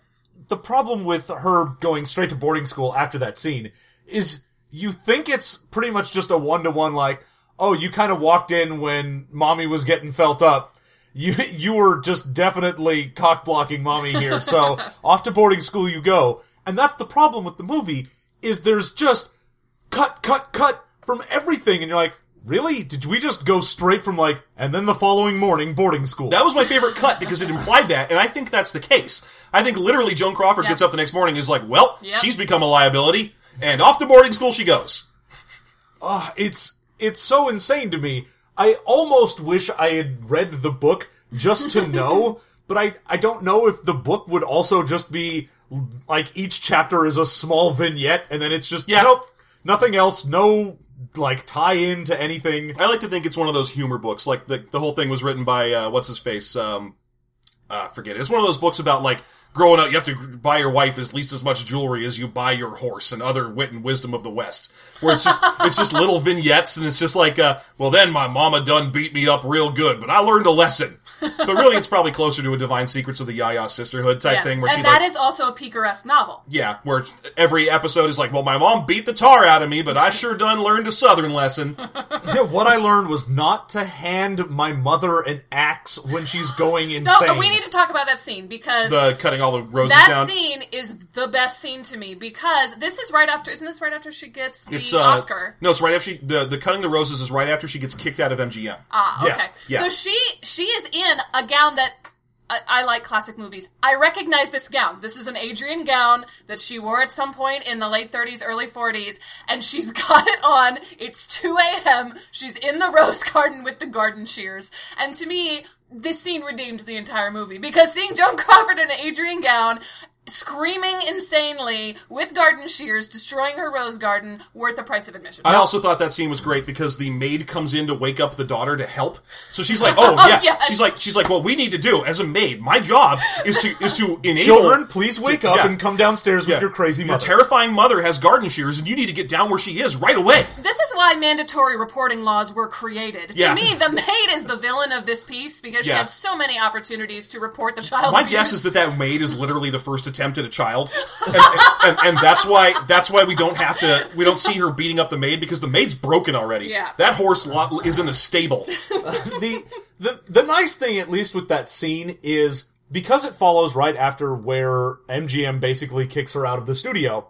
the problem with her going straight to boarding school after that scene is you think it's pretty much just a one to one, like, oh, you kind of walked in when mommy was getting felt up. You you were just definitely cock blocking mommy here, so off to boarding school you go. And that's the problem with the movie is there's just cut, cut, cut from everything, and you're like, really? Did we just go straight from like, and then the following morning boarding school? That was my favorite cut because it implied that, and I think that's the case. I think literally Joan Crawford Yep. gets up the next morning and is like, "Well, Yep. she's become a liability," and off to boarding school she goes. Ah, it's it's so insane to me. I almost wish I had read the book just to know, but I I don't know if the book would also just be like each chapter is a small vignette and then it's just Yeah. nope, nothing else, no like tie in to anything. I like to think it's one of those humor books. Like the the whole thing was written by uh, what's his face? Um, uh, forget it. It's one of those books about like growing up. You have to buy your wife at least as much jewelry as you buy your horse and other wit and wisdom of the West. Where it's just it's just little vignettes and it's just like, uh, well, then my mama done beat me up real good, but I learned a lesson. But really, it's probably closer to a Divine Secrets of the Ya-Ya Sisterhood type yes. thing, where and she that like, is also a picaresque novel. yeah, where every episode is like, well, my mom beat the tar out of me, but I sure done learned a Southern lesson. Yeah, what I learned was not to hand my mother an axe when she's going No, insane. we need to talk about that scene because The cutting all the roses that down. scene is the best scene to me because this is right after. Isn't this right after she gets the It's uh, Oscar? No, it's right after she the the cutting the roses is right after she gets kicked out of MGM. Ah, Yeah, okay. yeah. So she she is in a gown that I, I like classic movies. I recognize this gown. This is an Adrian gown that she wore at some point in the late 30s, early 40s, and she's got it on. It's 2 a.m. She's in the rose garden with the garden shears, and to me. This scene redeemed the entire movie because seeing Joan Crawford in an Adrian gown, screaming insanely with garden shears, destroying her rose garden, worth the price of admission. I also thought that scene was great because the maid comes in to wake up the daughter to help. So she's like, "Oh yeah." yes. She's like, "She's like, what we need to do as a maid, my job is to is to enable Children, please wake up Yeah. and come downstairs Yeah. with your crazy Your mother. terrifying mother has garden shears, and you need to get down where she is right away." This is why mandatory reporting laws were created. Yeah. To me, the maid is the villain of this piece because she had so many opportunities to report the child My abuse. guess is that that maid is literally the first attempt at a child, and, and, and that's why that's why we don't have to we don't see her beating up the maid because the maid's broken already. Yeah. that horse lot is in the stable. the the the nice thing, at least with that scene, is because it follows right after where MGM basically kicks her out of the studio,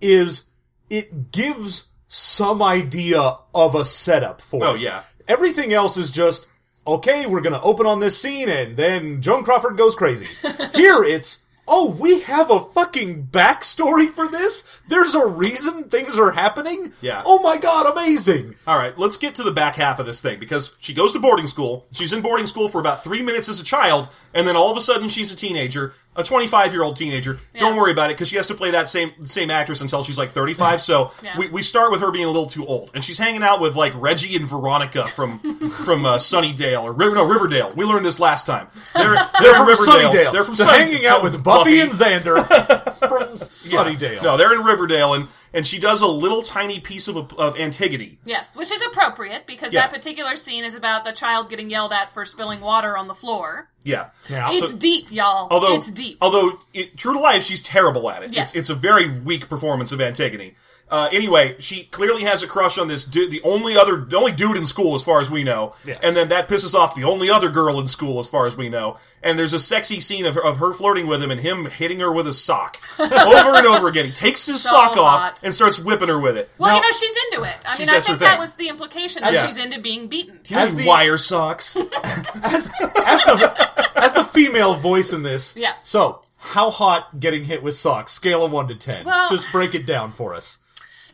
is it gives some idea of a setup for. Oh it. yeah, Everything else is just okay. We're gonna open on this scene, and then Joan Crawford goes crazy. Here, it's. Oh, we have a fucking backstory for this? There's a reason things are happening? Yeah. Oh my god, amazing! All right, let's get to the back half of this thing because she goes to boarding school. She's in boarding school for about three minutes as a child, and then all of a sudden she's a teenager, a 25 year old teenager. Don't worry about it because she has to play that same same actress until she's like 35. So Yeah. we, we start with her being a little too old, and she's hanging out with like Reggie and Veronica from from uh, Sunnydale or River, no Riverdale. We learned this last time. They're they're from Riverdale. Sunnydale. They're from They're Sunny- hanging out with Buffy, and Xander from Sunnydale. No, they're in Riverdale, and and she does a little tiny piece of of Antigone. Yes, which is appropriate because Yeah. that particular scene is about the child getting yelled at for spilling water on the floor. Yeah. Yeah. It's So- deep, y'all. Although, it's deep. Although, it, true to life, she's terrible at it. Yes. It's, it's a very weak performance of Antigone. Uh, anyway, she clearly has a crush on this dude, the only other, the only dude in school, as far as we know. Yes. And then that pisses off the only other girl in school, as far as we know. And there's a sexy scene of her, of her flirting with him and him hitting her with a sock over and over again. He takes his So sock hot. off and starts whipping her with it. well, Now- you know, she's into it. I mean, I think that thing. was the implication that Yeah. she's into being beaten. As As the- wire socks. as, as the as the female voice in this. Yeah. So, how hot getting hit with socks? Scale of one to ten. Well- Just break it down for us.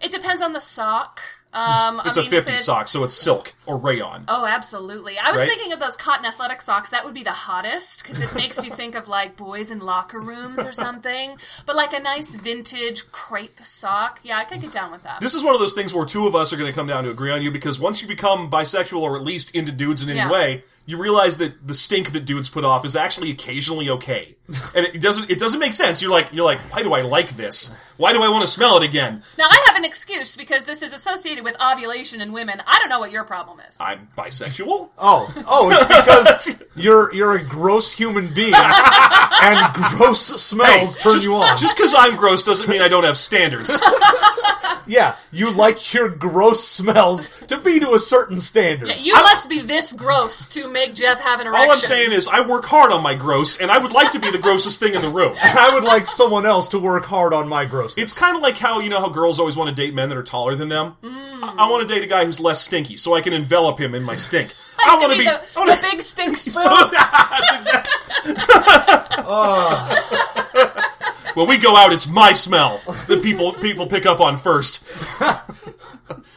It depends on the sock. Um, It's I a mean, if 50 it's- sock, so it's silk or rayon. Oh, absolutely. I was Right? thinking of those cotton athletic socks. That would be the hottest because it makes you think of like boys in locker rooms or something. But like a nice vintage crepe sock. Yeah, I could get down with that. This is one of those things where two of us are going to come down to agree on you because once you become bisexual or at least into dudes in any Yeah. way, you realize that the stink that dudes put off is actually occasionally okay, and it doesn't it doesn't make sense. You're like you're like, why do I like this? Why do I want to smell it again? Now, I have an excuse because this is associated with ovulation in women. I don't know what your problem is. I'm bisexual. Oh, oh, it's because you're you're a gross human being, and gross smells Hey, turn just, you on. Just because I'm gross doesn't mean I don't have standards. yeah, you like your gross smells to be to a certain standard. you must be this gross to make Jeff have an erection. All I'm saying is I work hard on my gross, and I would like to be the grossest thing in the room. And I would like someone else to work hard on my gross. It's kind of like how you know how girls always want to date men that are taller than them. Mm. I, I want to date a guy who's less stinky, so I can envelop him in my stink. I to want to be be. the, wanna- the big stink spoon. That's exactly- when we go out, it's my smell that people people pick up on first.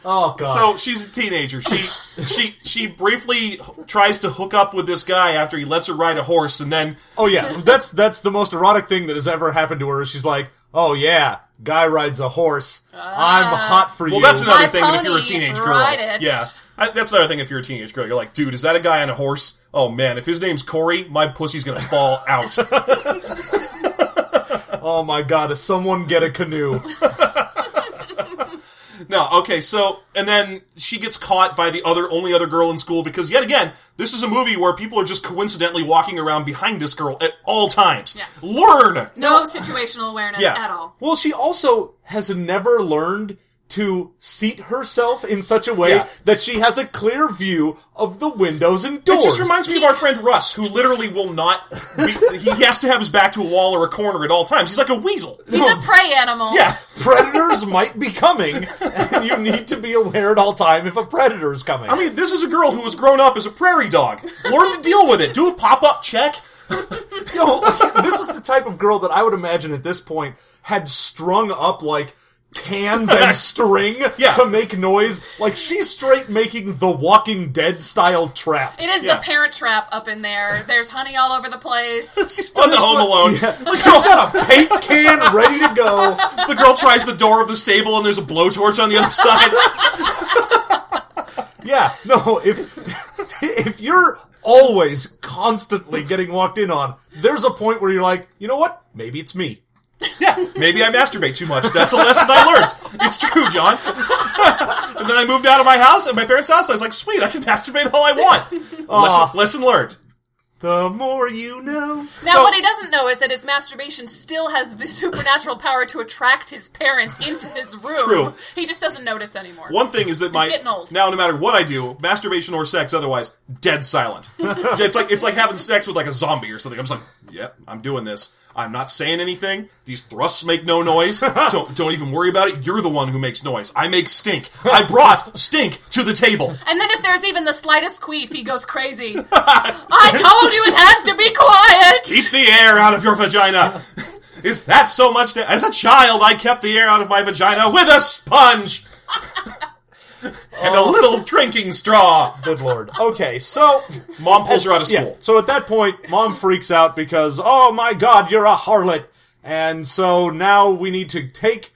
oh god. So she's a teenager. She she she briefly tries to hook up with this guy after he lets her ride a horse, and then Oh yeah, that's that's the most erotic thing that has ever happened to her. She's like, "Oh yeah, guy rides a horse. I'm ah. hot for well, you." Well, that's another My thing. That if you're a teenage girl, ride it. yeah. I, that's another thing. If you're a teenage girl, you're like, dude, is that a guy on a horse? Oh man, if his name's Corey, my pussy's gonna fall out. oh my god, does someone get a canoe? No, okay, so and then she gets caught by the other only other girl in school because yet again, this is a movie where people are just coincidentally walking around behind this girl at all times. Yeah. Learn. No situational awareness Yeah. at all. Well, she also has never learned to seat herself in such a way Yeah. that she has a clear view of the windows and doors. It just reminds me of our friend Russ, who literally will not. Be, he has to have his back to a wall or a corner at all times. He's like a weasel. He's a prey animal. Yeah. predators might be coming, and you need to be aware at all time if a predator is coming. I mean, this is a girl who was grown up as a prairie dog. Learn to deal with it. Do a pop up check. Yo, this is the type of girl that I would imagine at this point had strung up like cans and string Yeah. to make noise. Like she's straight making the Walking Dead style traps. It is Yeah. the parent trap up in there. There's honey all over the place. she's On the Home Alone, She's got a paint can ready to go. the girl tries the door of the stable and there's a blowtorch on the other side. Yeah, no, if if you're always constantly getting walked in on, there's a point where you're like, you know what? Maybe it's me. Yeah, maybe I masturbate too much. That's a lesson I learned. It's true, John. and then I moved out of my house, and my parents' house, and I was like, sweet, I can masturbate all I want. Lesson, lesson learned. The more you know. Now, So- what he doesn't know is that his masturbation still has the supernatural power to attract his parents into his room. true. He just doesn't notice anymore. One thing is that my getting old. now, no matter what I do, masturbation or sex, otherwise, dead silent. it's like it's like having sex with like a zombie or something. I'm just like, yep, I'm doing this. I'm not saying anything. These thrusts make no noise. don't don't even worry about it. You're the one who makes noise. I make stink. I brought stink to the table. And then if there's even the slightest queef, he goes crazy. I told you it had to be quiet. Keep the air out of your vagina. Is that so much? To, as a child, I kept the air out of my vagina with a sponge and a little drinking straw. Good lord. Okay, so Mom pulls her out of school. yeah, so at that point, mom freaks out because, oh my god, you're a harlot. And so now we need to take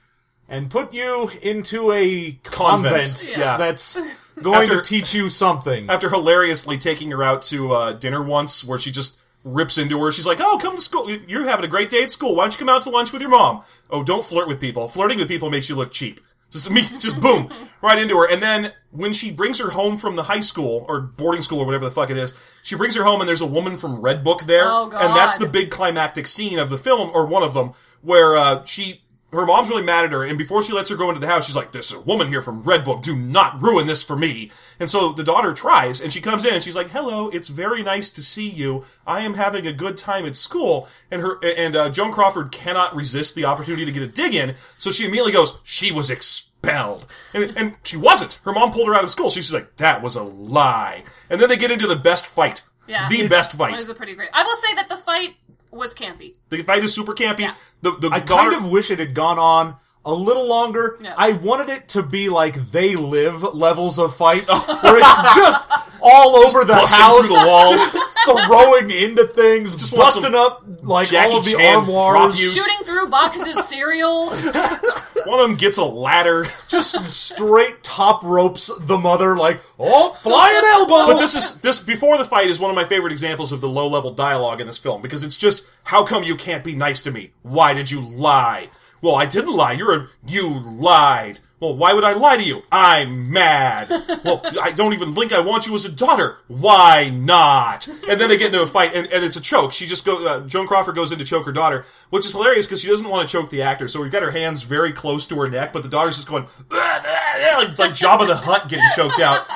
and put you into a convent, Convent, yeah. that's going After- to teach you something. after hilariously taking her out to uh, dinner once, where she just rips into her. She's like, "Oh, come to school. You're having a great day at school. Why don't you come out to lunch with your mom? Oh, don't flirt with people. Flirting with people makes you look cheap." Just me, just boom, right into her. And then when she brings her home from the high school or boarding school or whatever the fuck it is, she brings her home and there's a woman from Redbook there, Oh, God. and that's the big climactic scene of the film or one of them where uh, she. Her mom's really mad at her, and before she lets her go into the house, she's like, "There's a woman here from Redbook. Do not ruin this for me." And so the daughter tries, and she comes in, and she's like, "Hello, it's very nice to see you. I am having a good time at school." And her and uh, Joan Crawford cannot resist the opportunity to get a dig in, so she immediately goes, "She was expelled," and, and she wasn't. Her mom pulled her out of school. She's like, "That was a lie." And then they get into the best fight, Yeah. the best It fight. was a pretty great. I will say that the fight was campy. The fight is super campy. Yeah. The the I daughter, kind of wish it had gone on a little longer. Yeah. I wanted it to be like they live levels of fight, where it's just all over the house, the walls. throwing into things, Just busting up like Jackie all of the Chan armoires. Shooting through boxes of cereal. one of them gets a ladder. just straight top ropes the mother like, oh, flying elbow. But this is this before the fight is one of my favorite examples of the low level dialogue in this film because it's just how come you can't be nice to me? Why did you lie? Well, I didn't lie. You're a you lied. Well, why would I lie to you? I'm mad. Well, I don't even think I want you as a daughter. Why not? And then they get into a fight, and, and it's a choke. She just go. Uh, Joan Crawford goes in to choke her daughter, which is hilarious because she doesn't want to choke the actor. So we've got her hands very close to her neck, but the daughter's just going like, like Jabba the Hutt getting choked out.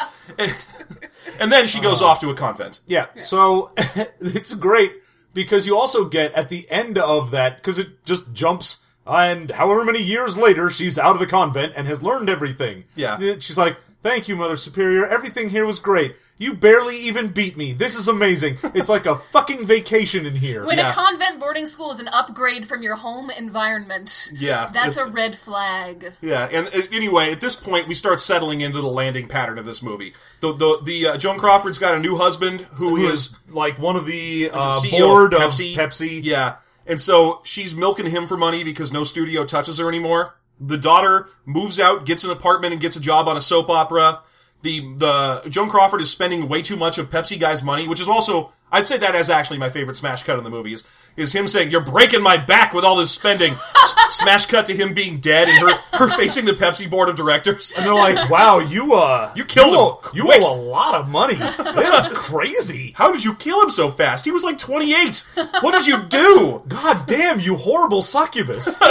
And then she goes off to a convent. Yeah. So it's great because you also get at the end of that because it just jumps and however many years later she's out of the convent and has learned everything. Yeah. She's like, "Thank you, Mother Superior. Everything here was great. You barely even beat me. This is amazing. It's like a fucking vacation in here." When Yeah. a convent boarding school is an upgrade from your home environment, Yeah, that's a red flag. Yeah, and uh, anyway, at this point, we start settling into the landing pattern of this movie. The the the uh, Joan Crawford's got a new husband who Who is is like one of the uh, CEO board of of Pepsi. Pepsi. Yeah. And so she's milking him for money because no studio touches her anymore. The daughter moves out, gets an apartment, and gets a job on a soap opera. The the Joan Crawford is spending way too much of Pepsi guy's money, which is also I'd say that is actually my favorite smash cut in the movie is, is him saying, You're breaking my back with all this spending. S- smash cut to him being dead and her, her facing the Pepsi board of directors. And they're like, "Wow, you uh, You killed him owe, You quick." owe a lot of money. That's crazy. How did you kill him so fast? He was like 28. What did you do? God damn, you horrible succubus.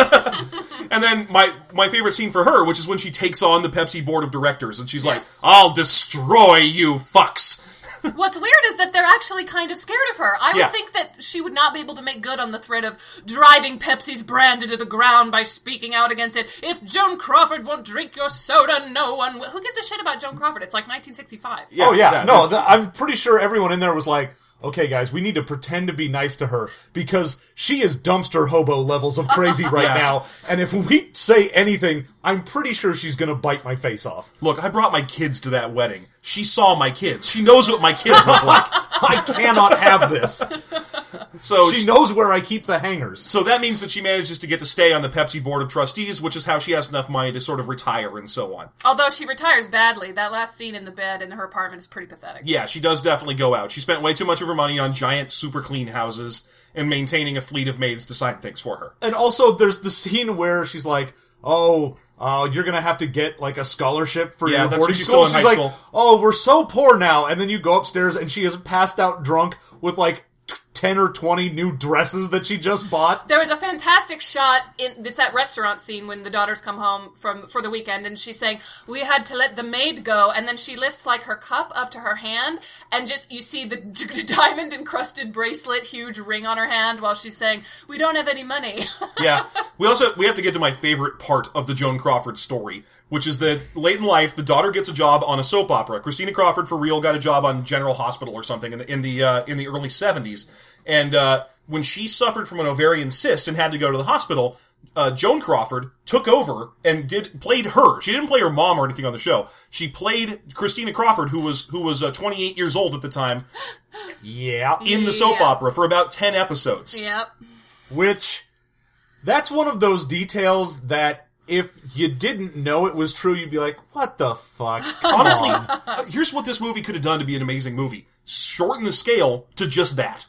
And then my my favorite scene for her, which is when she takes on the Pepsi board of directors, and she's Yes. like, "I'll destroy you, fucks." What's weird is that they're actually kind of scared of her. I Yeah. would think that she would not be able to make good on the threat of driving Pepsi's brand into the ground by speaking out against it. If Joan Crawford won't drink your soda, no one will. Who gives a shit about Joan Crawford? It's like 1965. oh yeah, no, I'm pretty sure everyone in there was like, okay, guys, we need to pretend to be nice to her because she is dumpster hobo levels of crazy right Yeah. now. And if we say anything, I'm pretty sure she's going to bite my face off. Look, I brought my kids to that wedding. She saw my kids. She knows what my kids look like. I cannot have this. So She knows where I keep the hangers. So that means that she manages to get to stay on the Pepsi board of trustees, which is how she has enough money to sort of retire and so on. Although she retires badly, that last scene in the bed in her apartment is pretty pathetic. Yeah, she does definitely go out. She spent way too much of her money on giant, super clean houses and maintaining a fleet of maids to sign things for her. And also, there's the scene where she's like, "Oh, uh, you're gonna have to get like a scholarship for Yeah, your boarding school." she's like, school. "Oh, we're so poor now." And then you go upstairs, and she is passed out drunk with like t- ten or twenty new dresses that she just bought. There was a fantastic shot in it's that restaurant scene when the daughters come home from for the weekend and she's saying, We had to let the maid go and then she lifts like her cup up to her hand and just you see the diamond encrusted bracelet, huge ring on her hand while she's saying, We don't have any money. Yeah. We also we have to get to my favorite part of the Joan Crawford story, which is that late in life the daughter gets a job on a soap opera. Christina Crawford for real got a job on General Hospital or something in the in the uh, in the early 70s. And uh, when she suffered from an ovarian cyst and had to go to the hospital, uh, Joan Crawford took over and did played her. She didn't play her mom or anything on the show. She played Christina Crawford, who was who was uh, 28 years old at the time, Yeah, in the soap Yeah. opera for about 10 episodes. yep. which that's one of those details that if you didn't know it was true, you'd be like, "What the fuck?" Come Honestly, on. uh, here's what this movie could have done to be an amazing movie. Shorten the scale to just that.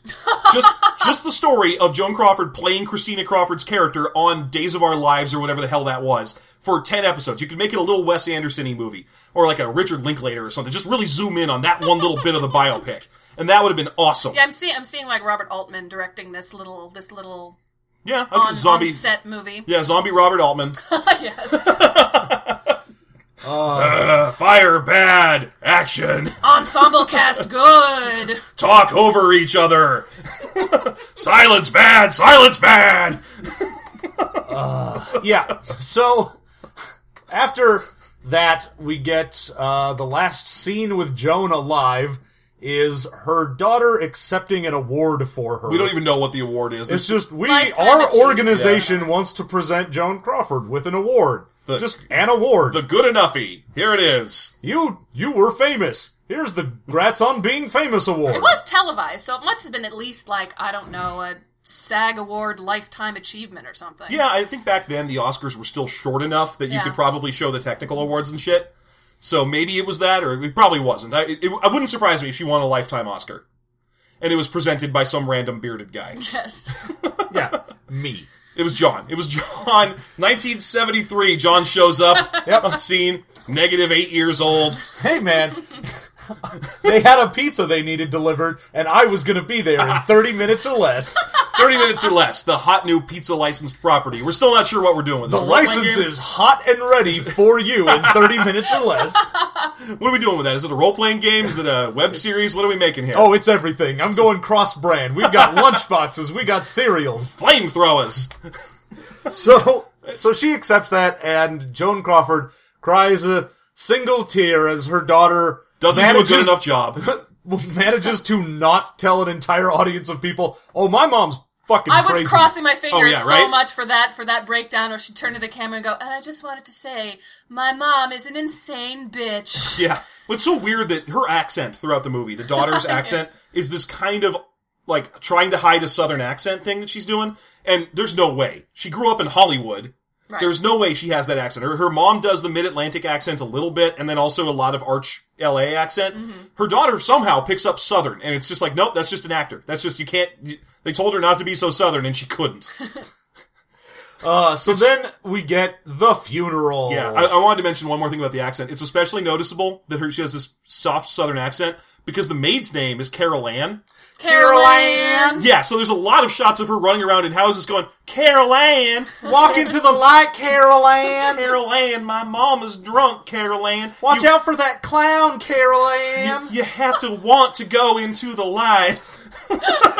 just just the story of Joan Crawford playing Christina Crawford's character on Days of Our Lives or whatever the hell that was for 10 episodes. You could make it a little Wes Anderson-y movie or like a Richard Linklater or something. Just really zoom in on that one little bit of the biopic. And that would have been awesome. Yeah, I'm seeing I'm seeing like Robert Altman directing this little this little Yeah, okay, on, zombie. on set movie. Yeah, zombie Robert Altman. yes. Uh, fire bad. Action. Ensemble cast good. Talk over each other. silence bad. Silence bad. yeah. So after that, we get uh, the last scene with Joan alive. Is her daughter accepting an award for her? We don't even know what the award is. It's just we, our achievement. organization wants to present Joan Crawford with an award. The- just an award. the good enoughy. Here it is. you you were famous. Here's the Grats on Being Famous award. It was televised, so it must have been at least like I don't know a SAG Award Lifetime Achievement or something. Yeah, I think back then the Oscars were still short enough that you Yeah. could probably show the technical awards and shit. So maybe it was that, or it probably wasn't. I, it, it wouldn't surprise me if she won a lifetime Oscar, and it was presented by some random bearded guy. Yes. yeah, me. It was John. It was John. 1973. John shows up Yep. on scene. Negative eight years old. Hey man, they had a pizza they needed delivered, and I was gonna be there in 30 minutes or less. 30 minutes or less. The hot new pizza licensed property. We're still not sure what we're doing with this. The license game? is hot and ready for you in 30 minutes or less. What are we doing with that? Is it a role playing game? Is it a web series? What are we making here? Oh, it's everything. I'm going cross brand. We've got lunchboxes. We got cereals. flamethrowers. So, so she accepts that, and Joan Crawford cries a single tear as her daughter Doesn't manages, do a good enough job. manages to not tell an entire audience of people, "Oh, my mom's fucking I was crazy." crossing my fingers Oh, yeah, so much for that for that breakdown where she turned to the camera and go, and I just wanted to say, my mom is an insane bitch. Yeah. What's so weird that her accent throughout the movie, the daughter's accent, is this kind of like trying to hide a southern accent thing that she's doing. And there's no way. She grew up in Hollywood. Right. There's no way she has that accent. Her, her mom does the mid Atlantic accent a little bit, and then also a lot of arch LA accent. Her daughter somehow picks up Southern, and it's just like, nope, that's just an actor. That's just, you can't, you, they told her not to be so Southern, and she couldn't. Uh, so then we get the funeral. Yeah, I, I wanted to mention one more thing about the accent. It's especially noticeable that her she has this soft Southern accent because the maid's name is Carol Ann. Carol Ann. Yeah, so there's a lot of shots of her running around in houses going, Carol Ann, Walk into the light, Carol Ann. Carol Ann, my mom is drunk, Carol Ann. Watch you, out for that clown, Carol Ann. You have to want to go into the light.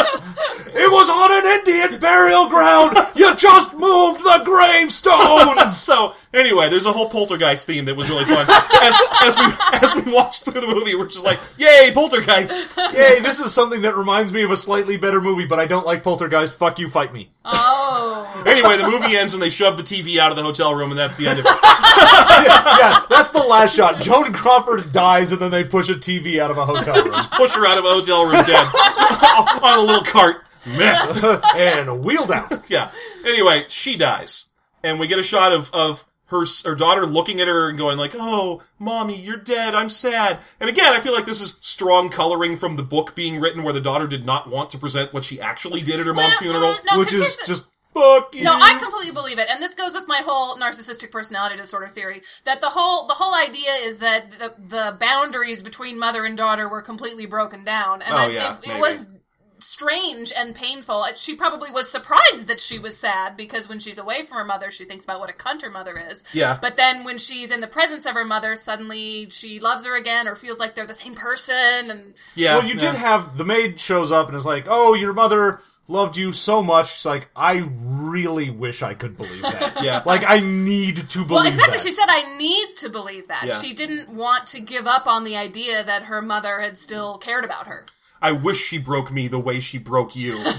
It was on an Indian burial ground. You just moved the gravestones. so anyway, there's a whole poltergeist theme that was really fun. As, as we as we watched through the movie, we're just like, "Yay, poltergeist!" Yay! This is something that reminds me of a slightly better movie, but I don't like Poltergeist. Fuck you, fight me. Oh. Anyway, the movie ends and they shove the TV out of the hotel room, and that's the end of it. yeah, that's the last shot. Joan Crawford dies, and then they push a TV out of a hotel room. Push her out of a hotel room dead on a little cart. Meh. and wheeled out. Yeah. Anyway, she dies, and we get a shot of of her her daughter looking at her and going like, "Oh, mommy, you're dead. I'm sad." And again, I feel like this is strong coloring from the book being written, where the daughter did not want to present what she actually did at her mom's funeral. mm, no, which 'cause is just fuck you. No, I completely believe it, and this goes with my whole narcissistic personality disorder theory. That the whole the whole idea is that the the boundaries between mother and daughter were completely broken down, and Oh, I yeah, think it maybe. was strange and painful. She probably was surprised that she was sad because when she's away from her mother, she thinks about what a cunt her mother is. Yeah. But then when she's in the presence of her mother, suddenly she loves her again or feels like they're the same person, and yeah. Well, you yeah. did have the maid shows up and is like, "Oh, your mother loved you so much." She's like, "I really wish I could believe that." Yeah. like I need to believe. Well, exactly. that. She said, "I need to believe that." Yeah. She didn't want to give up on the idea that her mother had still cared about her. I wish she broke me the way she broke you.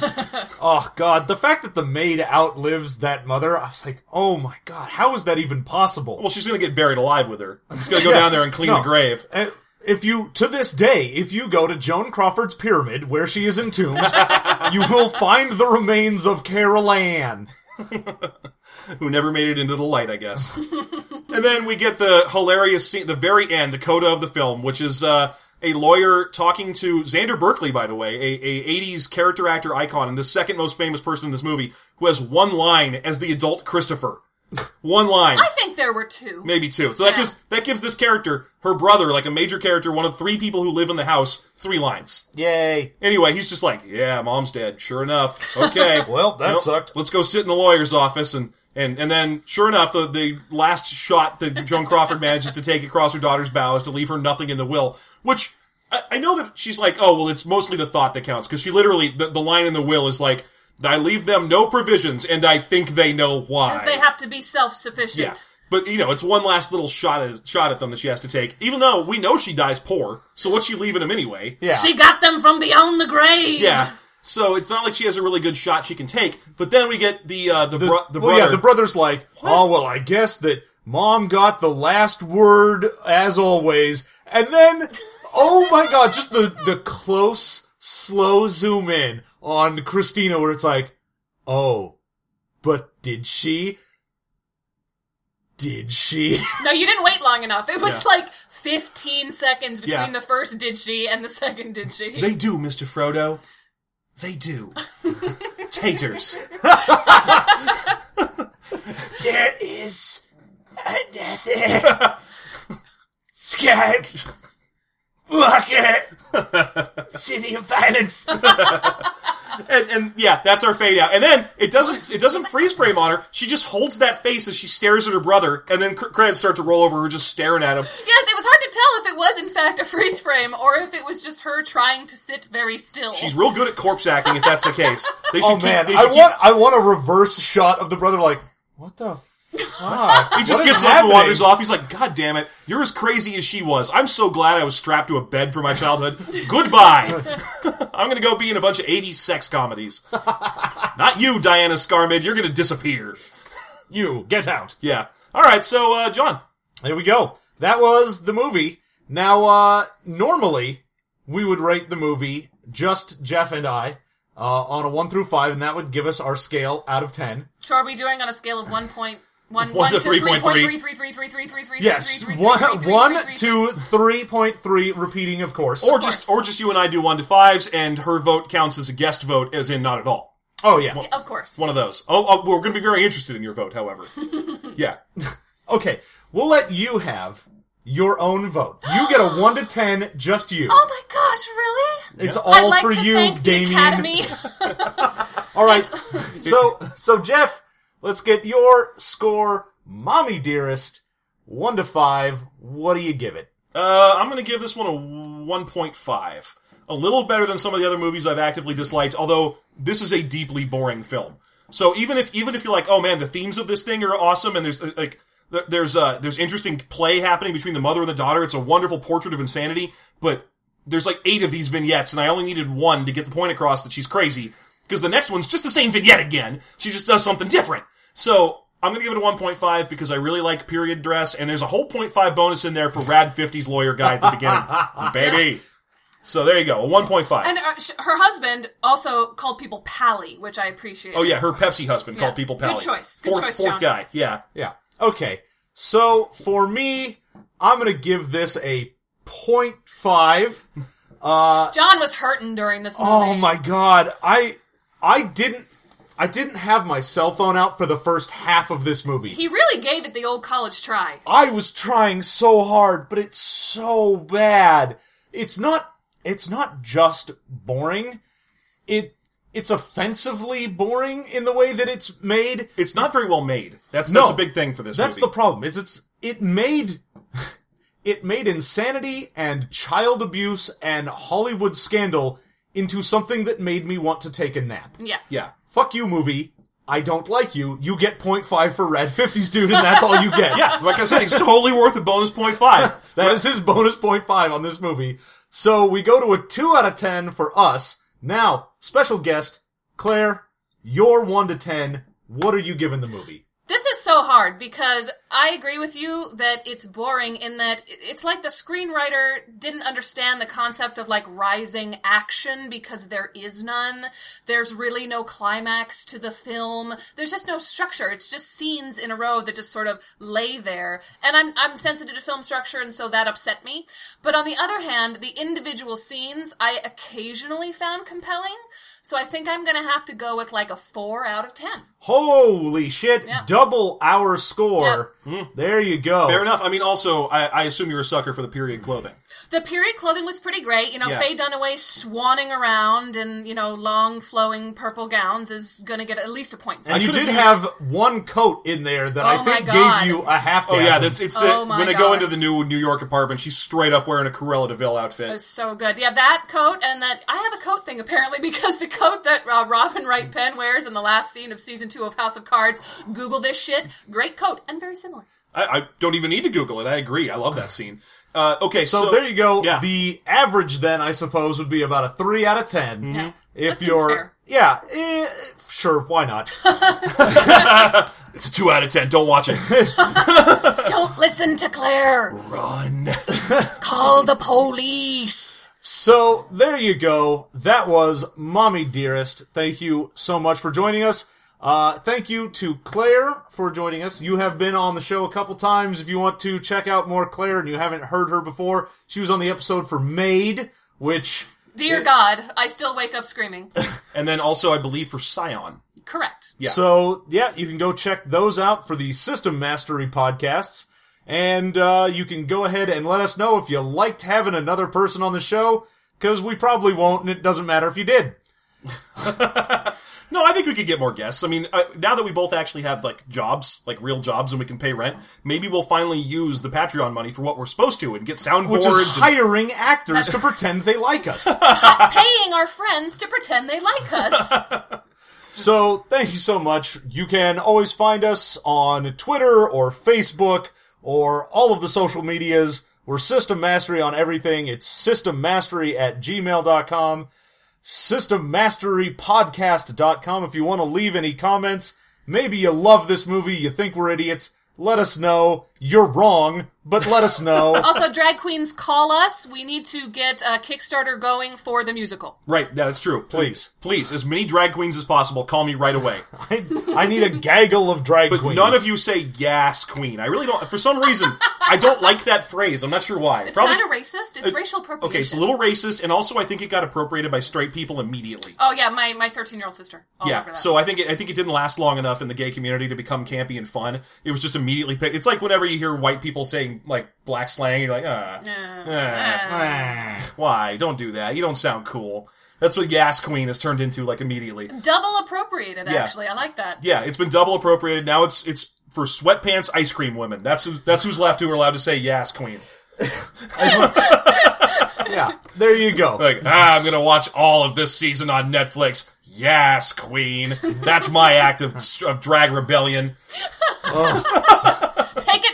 Oh God, the fact that the maid outlives that mother, I was like, "Oh my God, how is that even possible?" well, she's gonna get buried alive with her. She's gonna go down there and clean No. the grave. Uh, If you, to this day, if you go to Joan Crawford's pyramid where she is entombed, you will find the remains of Carol Ann. who never made it into the light, I guess. and then we get the hilarious scene, the very end, the coda of the film, which is uh, a lawyer talking to Xander Berkeley, by the way, a, a 80s character actor icon and the second most famous person in this movie, who has one line as the adult Christopher. One line. I think there were two. Maybe two. So that Yeah. gives that gives this character, her brother, like a major character, one of three people who live in the house, three lines. Yay! Anyway, he's just like, yeah, mom's dead. Sure enough. Okay. Well, that Nope. sucked. Let's go sit in the lawyer's office and and and then sure enough, the the last shot that Joan Crawford manages to take across her daughter's bow is to leave her nothing in the will, which. I I know that she's like, oh well, it's mostly the thought that counts because she literally the, the line in the will is like, I leave them no provisions, and I think they know why. Because they have to be self-sufficient. Yeah. But you know, it's one last little shot at shot at them that she has to take. Even though we know she dies poor, so what's she leaving them anyway? Yeah. She got them from beyond the grave. Yeah. So it's not like she has a really good shot she can take. But then we get the uh, the the, bro- the well, brother. yeah, the brother's like, oh well, I guess that mom got the last word as always, and then, oh my god, just the the close, slow zoom in on Christina, where it's like, oh, but did she? Did she? No, you didn't wait long enough. It was Yeah. like 15 seconds between Yeah. the first did she and the second did she. They do, Mister Frodo. They do. Taters. There is another Skype Walker City of Violence. And, and yeah, that's our fade out. And then it doesn't it doesn't freeze frame on her. She just holds that face as she stares at her brother, and then cr- credits start to roll over her just staring at him. Yes, it was hard to tell if it was in fact a freeze frame or if it was just her trying to sit very still. She's real good at corpse acting if that's the case. They oh, should Oh keep, man, they I keep- want I want a reverse shot of the brother like, what the fuck? He just gets up and wanders off. He's like, God damn it, you're as crazy as she was. I'm so glad I was strapped to a bed for my childhood. Goodbye. I'm gonna go be in a bunch of 80s sex comedies. Not you, Diana Scarwid. You're gonna disappear. You get out. Yeah. All right. So, uh, John. There we go. That was the movie. Now, uh, normally we would rate the movie just Jeff and I uh, on a one through five, and that would give us our scale out of ten. So are we doing on a scale of one point one One to 3.3. 3.333333333333333333333333333333333333333333333333333333333333333333333333333333333333333333333333333333333333333333333333333333333333333333333333333333333333333333333333333333333333333333333333333333333333333333333333333Yes, Or just, or just you and I do, you and I do one to fives, and her vote counts as a guest vote, as in not at all. Oh yeah. Of course. One of those. Oh, oh we're going to be very interested in your vote, however. yeah. Okay, we'll let you have your own vote. You get a one to ten, just you. Oh my gosh, really? It's I'd all like for to you, thank the Damien. Academy. All right. so, so Jeff, let's get your score, Mommie Dearest, one to five. What do you give it? Uh, I'm going to give this one a 1.5. a little better than some of the other movies I've actively disliked. Although this is a deeply boring film. So even if even if you're like, oh man, the themes of this thing are awesome, and there's uh, like there's uh there's interesting play happening between the mother and the daughter. It's a wonderful portrait of insanity, but there's like eight of these vignettes, and I only needed one to get the point across that she's crazy. Because the next one's just the same vignette again. She just does something different. So I'm gonna give it a 1.5 because I really like period dress, and there's a whole 0.5 bonus in there for Rad 50's lawyer guy at the beginning, baby. So there you go, a 1.5. And uh, sh- her husband also called people Pally, which I appreciate. oh yeah, her Pepsi husband Yeah. called people Good pally. choice. Good Fourth, choice, fourth John. guy. Yeah. Yeah. Okay. So for me, I'm gonna give this a 0.5. John was hurting during this movie. Oh my god. I I didn't I didn't have my cell phone out for the first half of this movie. He really gave it the old college try. I was trying so hard, but it's so bad. It's not it's not just boring. It it's offensively boring in the way that it's made. It's not very well made. That's No. that's a big thing for this movie. That's movie. the problem. Is it's it made it made insanity and child abuse and Hollywood scandal into something that made me want to take a nap. Yeah. yeah. Fuck you, movie. I don't like you. You get 0.5 for Red 50s, dude, and that's all you get. Yeah, like I said, it's totally worth a bonus point five. That is his bonus point five on this movie. So we go to a two out of ten for us. Now, special guest, Claire, your one to ten. What are you giving the movie? This is so hard because I agree with you that it's boring in that it's like the screenwriter didn't understand the concept of like rising action because there is none. There's really no climax to the film. There's just no structure. It's just scenes in a row that just sort of lay there. And I'm I'm sensitive to film structure and so that upset me. But on the other hand, the individual scenes I occasionally found compelling. So I think I'm going to have to go with like a 4 out of 10. Holy shit! Yeah. Double our score. Hmm. There you go. Fair enough. I mean, also, I, I assume you're a sucker for the period clothing. The period clothing was pretty great. You know, Yeah. Faye Dunaway swanning around in, you know, long flowing purple gowns is going to get at least a point. For And me. you did used- have one coat in there that I Oh my think gave you a half. Oh yeah, that's it's the Oh my when they go into the new New York apartment, she's straight up wearing a Cruella de Vil outfit. It was so good. Yeah, that coat and that I have a coat thing apparently because the coat that uh, Robin Wright Penn wears in the last scene of season two of House of Cards. Google this shit. Great coat and very similar. I, I don't even need to Google it. I agree. I love that scene. Uh, okay, so, So, there you go. Yeah. The average then, I suppose, would be about a three out of 10 Yeah. If That you're, fair. yeah, eh, sure, why not? It's a two out of ten. Don't watch it. Don't listen to Claire. Run. Call the police. So there you go. That was Mommie Dearest. Thank you so much for joining us. Uh, thank you to Claire for joining us. You have been on the show a couple times. If you want to check out more Claire and you haven't heard her before, she was on the episode for Maid, which Dear God, I still wake up screaming. and then also, I believe for Scion. Correct. Yeah. So yeah, you can go check those out for the System Mastery podcasts, and uh, you can go ahead and let us know if you liked having another person on the show, because we probably won't, and it doesn't matter if you did. No, I think we could get more guests. I mean, uh, now that we both actually have like jobs, like real jobs, and we can pay rent, maybe we'll finally use the Patreon money for what we're supposed to and get soundboards. Which is and- hiring actors to pretend they like us. Paying our friends to pretend they like us. So thank you so much. You can always find us on Twitter or Facebook or all of the social medias. We're System Mastery on everything. It's systemmastery at gmail.com, systemmasterypodcast.com. If you want to leave any comments, maybe you love this movie, you think we're idiots, let us know. You're wrong, but let us know. Also, drag queens call us. We need to get a Kickstarter going for the musical. right. Yeah, that's true. Please. please, as many drag queens as possible. Call me right away. I, I need a gaggle of drag But queens. none of you say "yes, queen." I really don't. For some reason, I don't like that phrase. I'm not sure why. It's Probably- kind of racist. It's racial appropriation. Okay, it's a little racist, and also I think it got appropriated by straight people immediately. Oh yeah, my my thirteen year old sister. All over yeah, so I think it, I think it didn't last long enough in the gay community to become campy and fun. It was just immediately picked. It's like whenever you hear white people saying like black slang, you're like, ah, ah, why? Don't do that. You don't sound cool. That's what Yas Queen has turned into like immediately. double appropriated. Yeah. Actually, I like that. Yeah, it's been double appropriated. Now it's it's for sweatpants ice cream women. That's who's that's who's left who are allowed to say Yas Queen. yeah, there you go. Like, ah, I'm gonna watch all of this season on Netflix. Yes, Queen. That's my act of, of drag rebellion.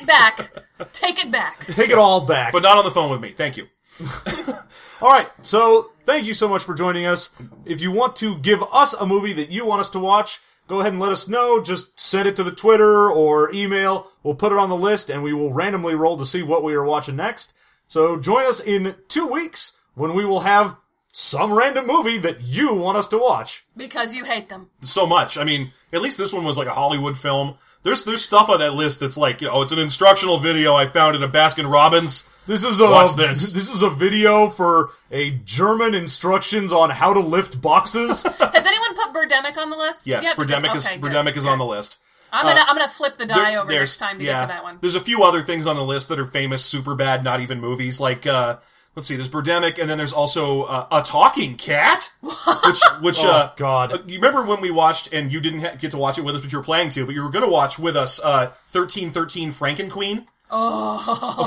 Take it back. Take it back. Take it all back. But not on the phone with me. Thank you. All right, so thank you so much for joining us. If you want to give us a movie that you want us to watch, go ahead and let us know. Just send it to the Twitter or email. We'll put it on the list and we will randomly roll to see what we are watching next. So join us in two weeks when we will have some random movie that you want us to watch. Because you hate them. So much. I mean, at least this one was like a Hollywood film. There's there's stuff on that list that's like, you know, it's an instructional video I found in a Baskin Robbins. This is a Watch this. This is a video for a German instructions on how to lift boxes. Has anyone put Birdemic on the list? Yes, Yeah, because- Birdemic is okay, good, is good. on the list. I'm gonna I'm gonna flip the die There- over there's- next time to yeah. get to that one. There's a few other things on the list that are famous, super bad, not even movies. Like, uh, let's see, there's Birdemic, and then there's also uh, a talking cat, which, which, uh, God. uh, you remember when we watched, and you didn't ha- get to watch it with us, but you were planning to, but you were going to watch with us, uh, 1313 Frankenqueen.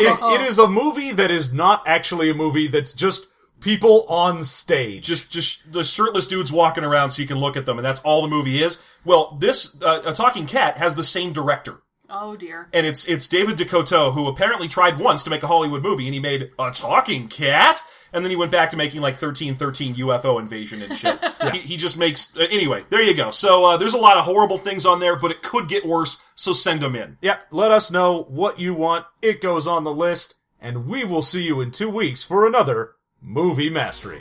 it, it is a movie that is not actually a movie that's just people on stage. Just, just the shirtless dudes walking around so you can look at them, and that's all the movie is. Well, this, uh, a talking cat has the same director. Oh dear. and it's it's David DeCoteau who apparently tried once to make a Hollywood movie, and he made a talking cat, and then he went back to making like thirteen thirteen UFO invasion and shit. he, he just makes uh, anyway. There you go. So uh, there's a lot of horrible things on there, but it could get worse. So send them in. Yeah, let us know what you want. It goes on the list, and we will see you in two weeks for another movie mastery.